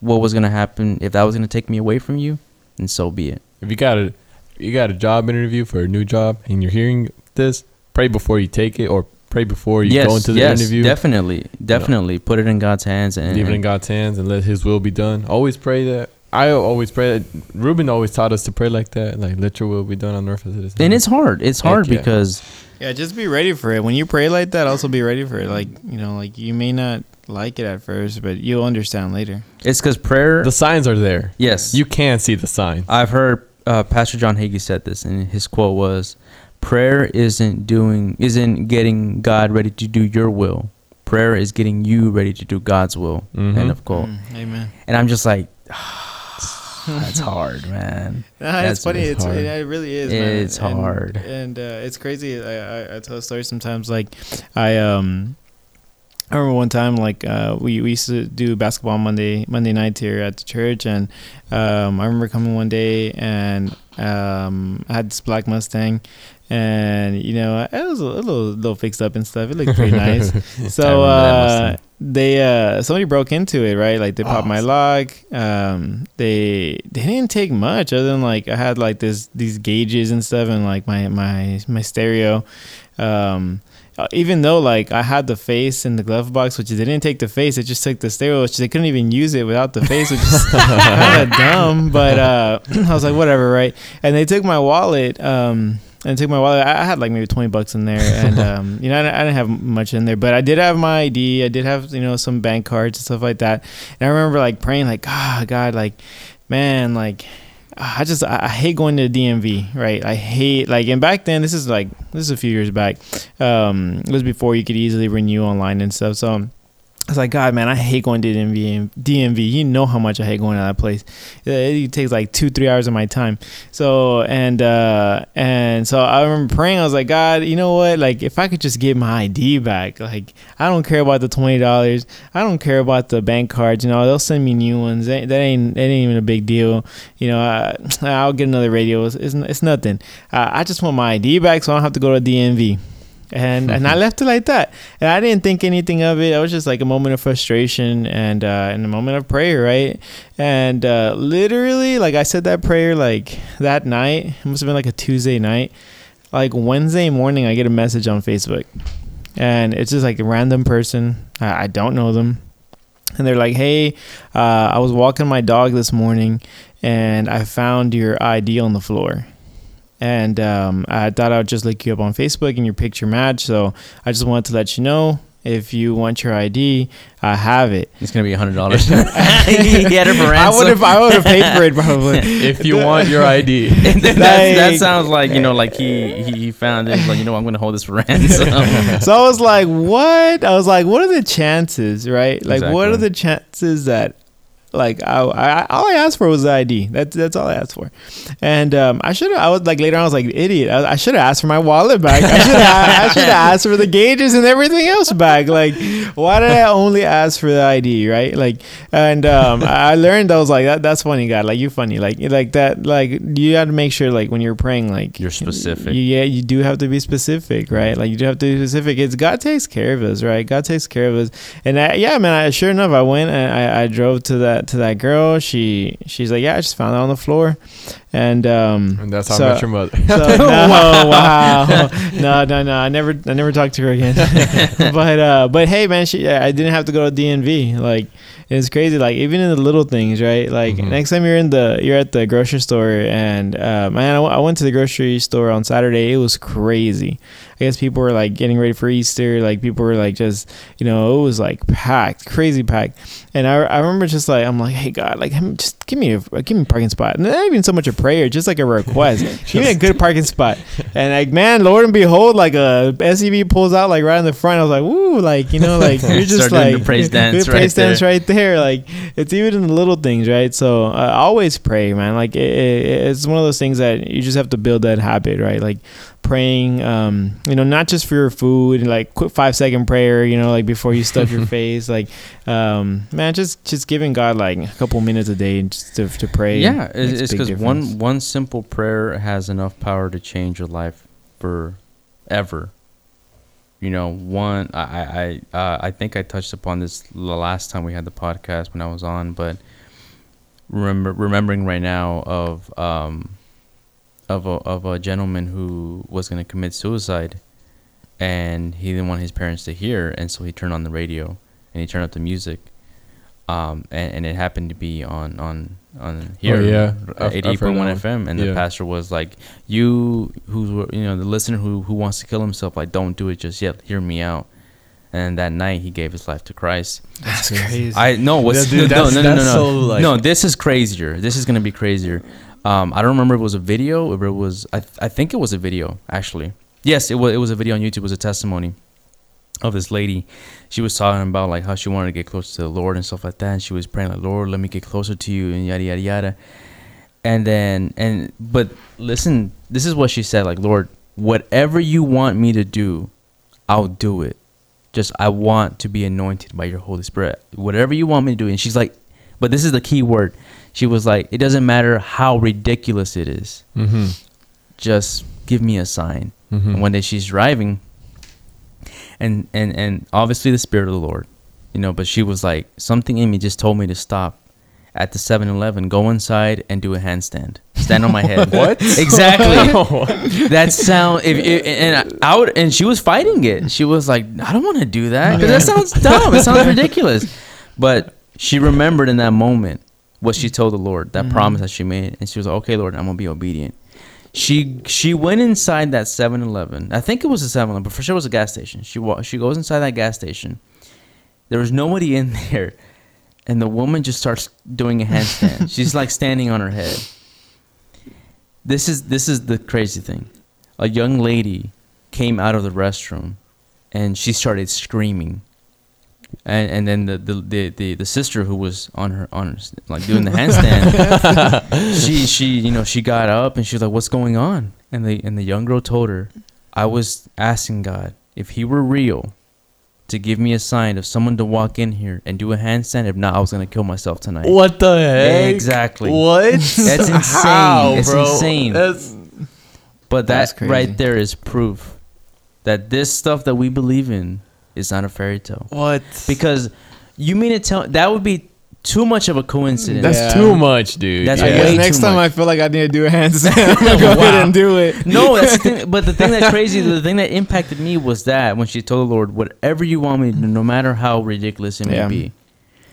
what was gonna happen if that was gonna take me away from you, and so be it. If you got a you got a job interview for a new job and you're hearing this, pray before you take it or pray before you go into the yes, interview. definitely, definitely put it in God's hands and, Leave it in God's hands and let His will be done. Always pray that. I always pray that. Ruben always taught us to pray like that. Like, let your will be done on earth as it is. and it's hard. It's Heck hard yeah. because Yeah, just be ready for it. When you pray like that, also be ready for it. Like you know, like you may not like it at first, but you'll understand later. it's because prayer. the signs are there. yes, You can see the signs. I've heard uh, Pastor John Hagee said this, and his quote was, "Prayer isn't doing, isn't getting God ready to do your will. Prayer is getting you ready to do God's will." Mhm. End of quote. Mm, amen. And I'm just like, <sighs> that's hard, man. <laughs> Nah, That's- it's funny. it's It's, hard. it, it really is. man. It's And- hard. and uh, it's crazy. I, I I tell a story sometimes. Like I um. I remember one time, like uh, we, we used to do basketball Monday Monday nights here at the church, and um, I remember coming one day and um, I had this black Mustang, and you know it was a little little fixed up and stuff. It looked pretty <laughs> nice. so uh, they uh, somebody broke into it, right? Like they popped my lock. Um, they they didn't take much other than like I had like this these gauges and stuff, and like my my my stereo. Um, uh, even though like I had the face in the glove box, which they didn't take the face, they just took the stereo, which they couldn't even use it without the face, which is <laughs> kind of dumb. But uh, <clears throat> I was like, whatever, right? And they took my wallet. Um, and took my wallet. I had like maybe twenty bucks in there, and <laughs> um, you know, I didn't, I didn't have much in there, but I did have my ID. I did have you know some bank cards and stuff like that. And I remember like praying, like, ah, God, like, man, like, I just I I hate going to the DMV, right? I hate like, and back then, this is like this is a few years back. Um, it was before you could easily renew online and stuff. So I was like, God, man, I hate going to DMV. DMV, you know how much I hate going to that place. It, takes like two, three hours of my time. So and uh and so I remember praying. I was like, God, you know what? Like, if I could just get my ID back, like I don't care about the twenty dollars. I don't care about the bank cards. You know, they'll send me new ones. That, ain't that ain't even a big deal. You know, I, <sniffs> I'll get another radio. It's it's, it's nothing. I just want my ID back, so I don't have to go to DMV and and I <laughs> left it like that. And I didn't think anything of it. It was just like a moment of frustration and uh, and a moment of prayer, right? And uh, literally, like I said that prayer like that night. It must have been like a Tuesday night. Like Wednesday morning, I get a message on Facebook, and it's just like a random person. I, I don't know them. And they're like, "Hey, uh, I was walking my dog this morning, and I found your ID on the floor." And um, I thought I would just look you up on Facebook and your picture match. So I just wanted to let you know if you want your ID, I have it. It's gonna be a hundred <laughs> dollars. he had it for I ransom. would have, I would have paid for it probably. <laughs> if you want your ID, <laughs> that, that sounds like you know, like he he, he found it. He's like, you know, I'm gonna hold this for ransom. so I was like, what? I was like, what are the chances, right? Like, what are the chances that Like I, I all I asked for was the ID. That's that's all I asked for. And um, I should have. I was like later on. I was like idiot. I, I should have asked for my wallet back. I should have. I should have <laughs> asked for the gauges and everything else back. Like why did I only ask for the ID? Right? Like and um, I learned. I was like that. That's funny, God. Like you're funny. Like like that. Like you got to make sure like when you're praying, like You're specific. you- yeah, you do have to be specific, right? Like you do have to be specific. It's God takes care of us, right? God takes care of us. And I, yeah, man, I, sure enough, I went and I, I drove to that to that girl. She she's like, yeah, I just found it on the floor, and um, And that's how so- I met your mother. <laughs> so, <laughs> no, <laughs> wow, no, no, no. I never, I never talked to her again. but, uh, but hey, man, she, I didn't have to go to DMV. Like, it's crazy. Like, even in the little things, right? Like, Mhm. next time you're in the, you're at the grocery store, and uh, man, I, w- I went to the grocery store on Saturday. It was crazy. I guess people were like getting ready for Easter. Like, people were like just, you know, it was like packed, crazy packed. And I, I remember just like, I'm like, hey God, like, just give me a, give me a parking spot. And not even so much a prayer, just like a request. <laughs> give me a good parking spot. And like, man, Lord and behold, like a SUV pulls out like right in the front. I was like, woo, like you know, <laughs> like you're just like praise <laughs> dance good right praise dance right there. Like it's even in the little things, right? So uh, always pray, man. Like it, it, it's one of those things that you just have to build that habit, right? Like praying, um, you know, not just for your food, like quick five second prayer, you know, like before you stuff your <laughs> face, like, um, man, just just giving God like a couple minutes a day just to, to pray. Yeah, it's because one one simple prayer has enough power to change your life forever. You know, one I I I, uh, I think I touched upon this the last time we had the podcast when I was on, but remember remembering right now of um of a of a gentleman who was going to commit suicide, and he didn't want his parents to hear, and so he turned on the radio and he turned up the music, um, and, and it happened to be on on on here, Oh, yeah. I've- I've eighty heard eight point one that one. FM, and the pastor was like, "You who's you know the listener who who wants to kill himself, like don't do it just yet. Hear me out." And that night, he gave his life to Christ. That's crazy. I no, what's Yeah, dude, <laughs> no, that's- no, no, no, that's no, so, like- no. This is crazier. This is gonna be crazier. Um, I don't remember if it was a video, if it was. I th- I think it was a video actually. Yes, it was. It was a video on YouTube. It was a testimony of this lady. She was talking about like how she wanted to get closer to the Lord and stuff like that. And she was praying like, Lord, let me get closer to you and yada yada yada. And then and but listen, this is what she said. Like, Lord, whatever you want me to do, I'll do it. Just I want to be anointed by your Holy Spirit. Whatever you want me to do. And she's like, but this is the key word. She was like, it doesn't matter how ridiculous it is. mm-hmm. Just give me a sign. Mm-hmm. And one day she's driving, and and and obviously the Spirit of the Lord, you know. But she was like, something in me just told me to stop at the 7-Eleven, go inside and do a handstand, stand on my head. <laughs> What? Exactly. <laughs> that sound. If, if and I would, and she was fighting it. She was like, I don't want to do that because that sounds dumb. It sounds ridiculous. But she remembered in that moment what she told the Lord, that mm-hmm. promise that she made, and she was like, okay, Lord, I'm gonna be obedient. She she went inside that 7-Eleven. I think it was a 7-Eleven, but for sure it was a gas station. She wa- she goes inside that gas station. There was nobody in <laughs> there, and the woman just starts doing a handstand. <laughs> She's like standing on her head. This is this is the crazy thing. A young lady came out of the restroom, and she started screaming. And and then the the, the, the, the sister who was on her on her, like doing the handstand, <laughs> she she you know she got up and she was like, "What's going on?" And the and the young girl told her, "I was asking God if He were real, to give me a sign of someone to walk in here and do a handstand. If not, I was gonna kill myself tonight." What the heck? Exactly. What? That's insane. How, It's <laughs> bro? insane. That's But That's that crazy. right there is proof that this stuff that we believe in is not a fairy tale. what? Because you mean to tell that would be too much of a coincidence. That's Yeah. too much, dude. That's Yeah. way next too time much. I feel like I need to do a handstand, <laughs> I'm gonna go ahead Wow. and do it. no, that's the <laughs> thing. But the thing that's crazy, the thing that impacted me was that when she told the Lord, "Whatever you want me to do, no matter how ridiculous it may Yeah. be."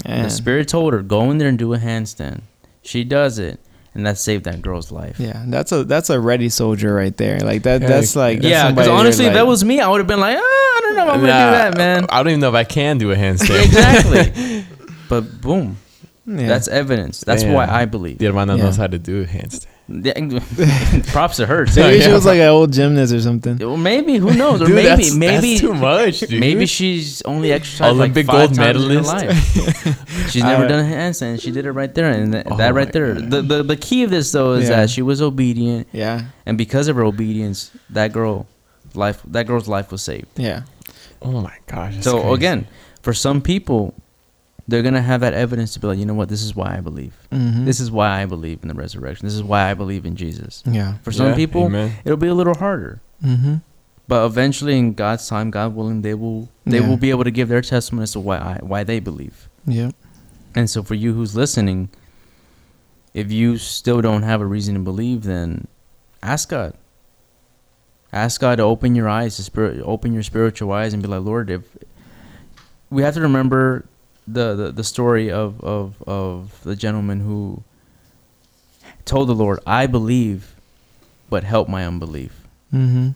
Yeah. The Spirit told her, "Go in there and do a handstand." She does it, and that saved that girl's life. Yeah, that's a that's a ready soldier right there. Like that. Heck that's like that's yeah, because honestly, that, if that was me, I would have been like, ah, I don't know if I'm gonna do that, man. I don't even know if I can do a handstand. exactly. <laughs> But boom, yeah. that's evidence. That's Damn. why I believe. The hermana Yeah. knows how to do a handstand. <laughs> Props to her. Maybe she Yeah. was like an old gymnast or something. Well, maybe who <laughs> knows? Or Dude, maybe that's, maybe that's too much, dude. maybe she's only exercised Olympic like five gold times in her medalist. life. she's never Uh, done a handstand. She did it right there, and that, Oh that right there. The, the the key of this though is Yeah. that she was obedient, Yeah, and because of her obedience, that girl life that girl's life was saved. yeah, oh my gosh. so crazy. again, for some people, they're gonna have that evidence to be like, you know what, this is why I believe. mm-hmm. This is why I believe in the resurrection. This is why I believe in Jesus. yeah. For some Yeah, people, amen. it'll be a little harder. Mm-hmm. But eventually, in God's time, God willing, they will they Yeah. will be able to give their testimony as to why I, why they believe. Yeah. And so, for you who's listening, if you still don't have a reason to believe, then ask God. Ask God to open your eyes, to spirit, open your spiritual eyes, and be like, Lord, if we have to remember the, the, the story of, of, of the gentleman who told the Lord, I believe, but help my unbelief. Mm-hmm.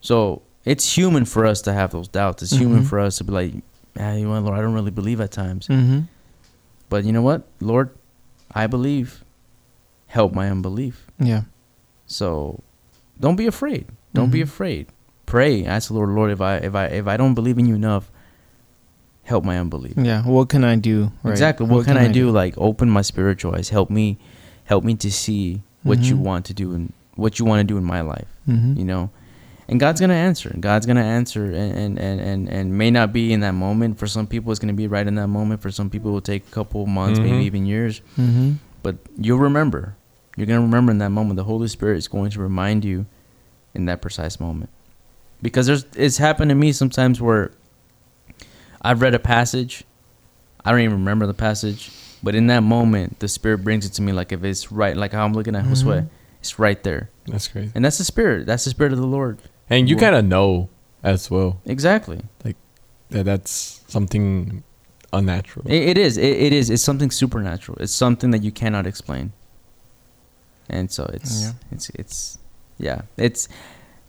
So it's human for us to have those doubts. It's human Mhm. for us to be like, ah, you know, Lord, I don't really believe at times. Mm-hmm. But you know what, Lord, I believe. Help my unbelief. Yeah. So don't be afraid. Don't be Mhm. afraid. Pray. Ask the Lord, Lord, if I if I if I don't believe in you enough, help my unbelief. Yeah. What can I do? Right? Exactly. What, can, I, do? Like open my spiritual eyes. Help me help me to see what you Mhm. want to do and what you want to do in my life. Mm-hmm. you know and god's gonna answer god's gonna answer and and and and, may not be in that moment for some people it's gonna be right in that moment for some people it will take a couple months Mhm. maybe even years Mm-hmm. but you'll remember you're gonna remember in that moment the holy spirit is going to remind you in that precise moment because there's it's happened to me sometimes where i've read a passage i don't even remember the passage but in that moment the spirit brings it to me like if it's right like how i'm looking at josue Mhm. it's right there That's crazy. and that's the spirit that's the spirit of the lord And you kind of know as well Exactly. Like that that's something unnatural. It, it is. It, it is. It's something supernatural. It's something that you cannot explain. And so it's Yeah. it's it's yeah. It's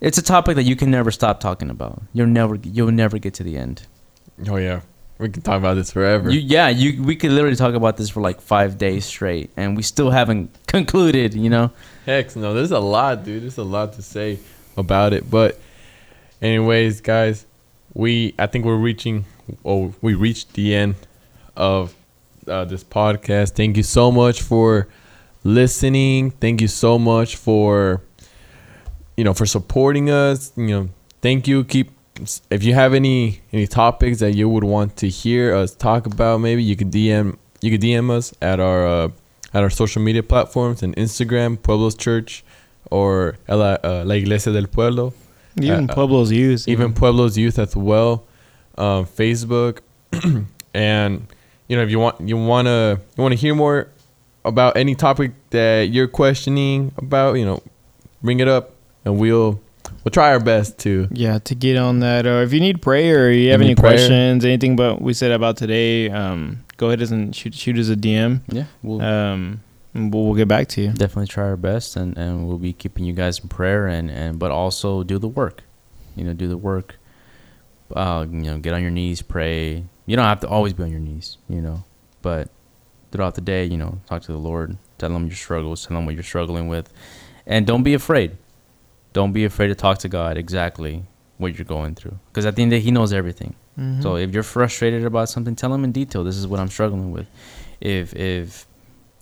it's a topic that you can never stop talking about. You'll never you'll never get to the end. oh yeah, we can talk about this forever. You yeah, you we could literally talk about this for like 5 days straight and we still haven't <laughs> concluded, you know. Heck no, there's a lot, dude. There's a lot to say about it. But, anyways, guys, we I think we're reaching. Oh, we reached the end of uh, this podcast. Thank you so much for listening. Thank you so much for you know for supporting us. You know, thank you. Keep if you have any any topics that you would want to hear us talk about, maybe you could DM you could DM us at our uh, at our social media platforms and Instagram, Pueblos Church, or La, uh, La Iglesia del Pueblo, Even Uh, Pueblo's Youth. even Pueblos Youth as well, um, Facebook, <clears throat> and you know if you want you wanna you wanna hear more about any topic that you're questioning about, you know, bring it up and we'll we'll try our best to. Yeah, to get on that, or if you need prayer, or you have You any prayer? questions, anything but we said about today, um, go ahead and shoot shoot us a DM. Yeah. We'll Um, we'll, we'll get back to you. definitely try our best and, and we'll be keeping you guys in prayer and, and but also do the work you know do the work uh, you know get on your knees pray you don't have to always be on your knees you know but throughout the day you know talk to the lord tell him your struggles tell him what you're struggling with and don't be afraid don't be afraid to talk to god exactly what you're going through because at the end of the day he knows everything Mhm. so if you're frustrated about something, tell Him in detail. This is what I'm struggling with. If if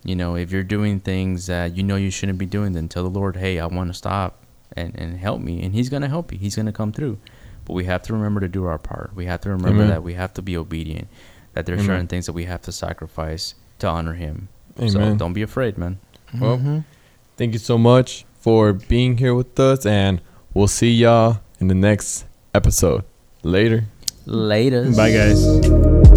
you know if you're doing things that you know you shouldn't be doing, then tell the Lord, hey, I want to stop and and help me, and He's gonna help you. He's gonna come through. But we have to remember to do our part. We have to remember Amen. that we have to be obedient. That there's Amen. certain things that we have to sacrifice to honor Him. So don't be afraid, man. Well, Mhm. Thank you so much for being here with us, and we'll see y'all in the next episode. Later. Later. Bye, guys.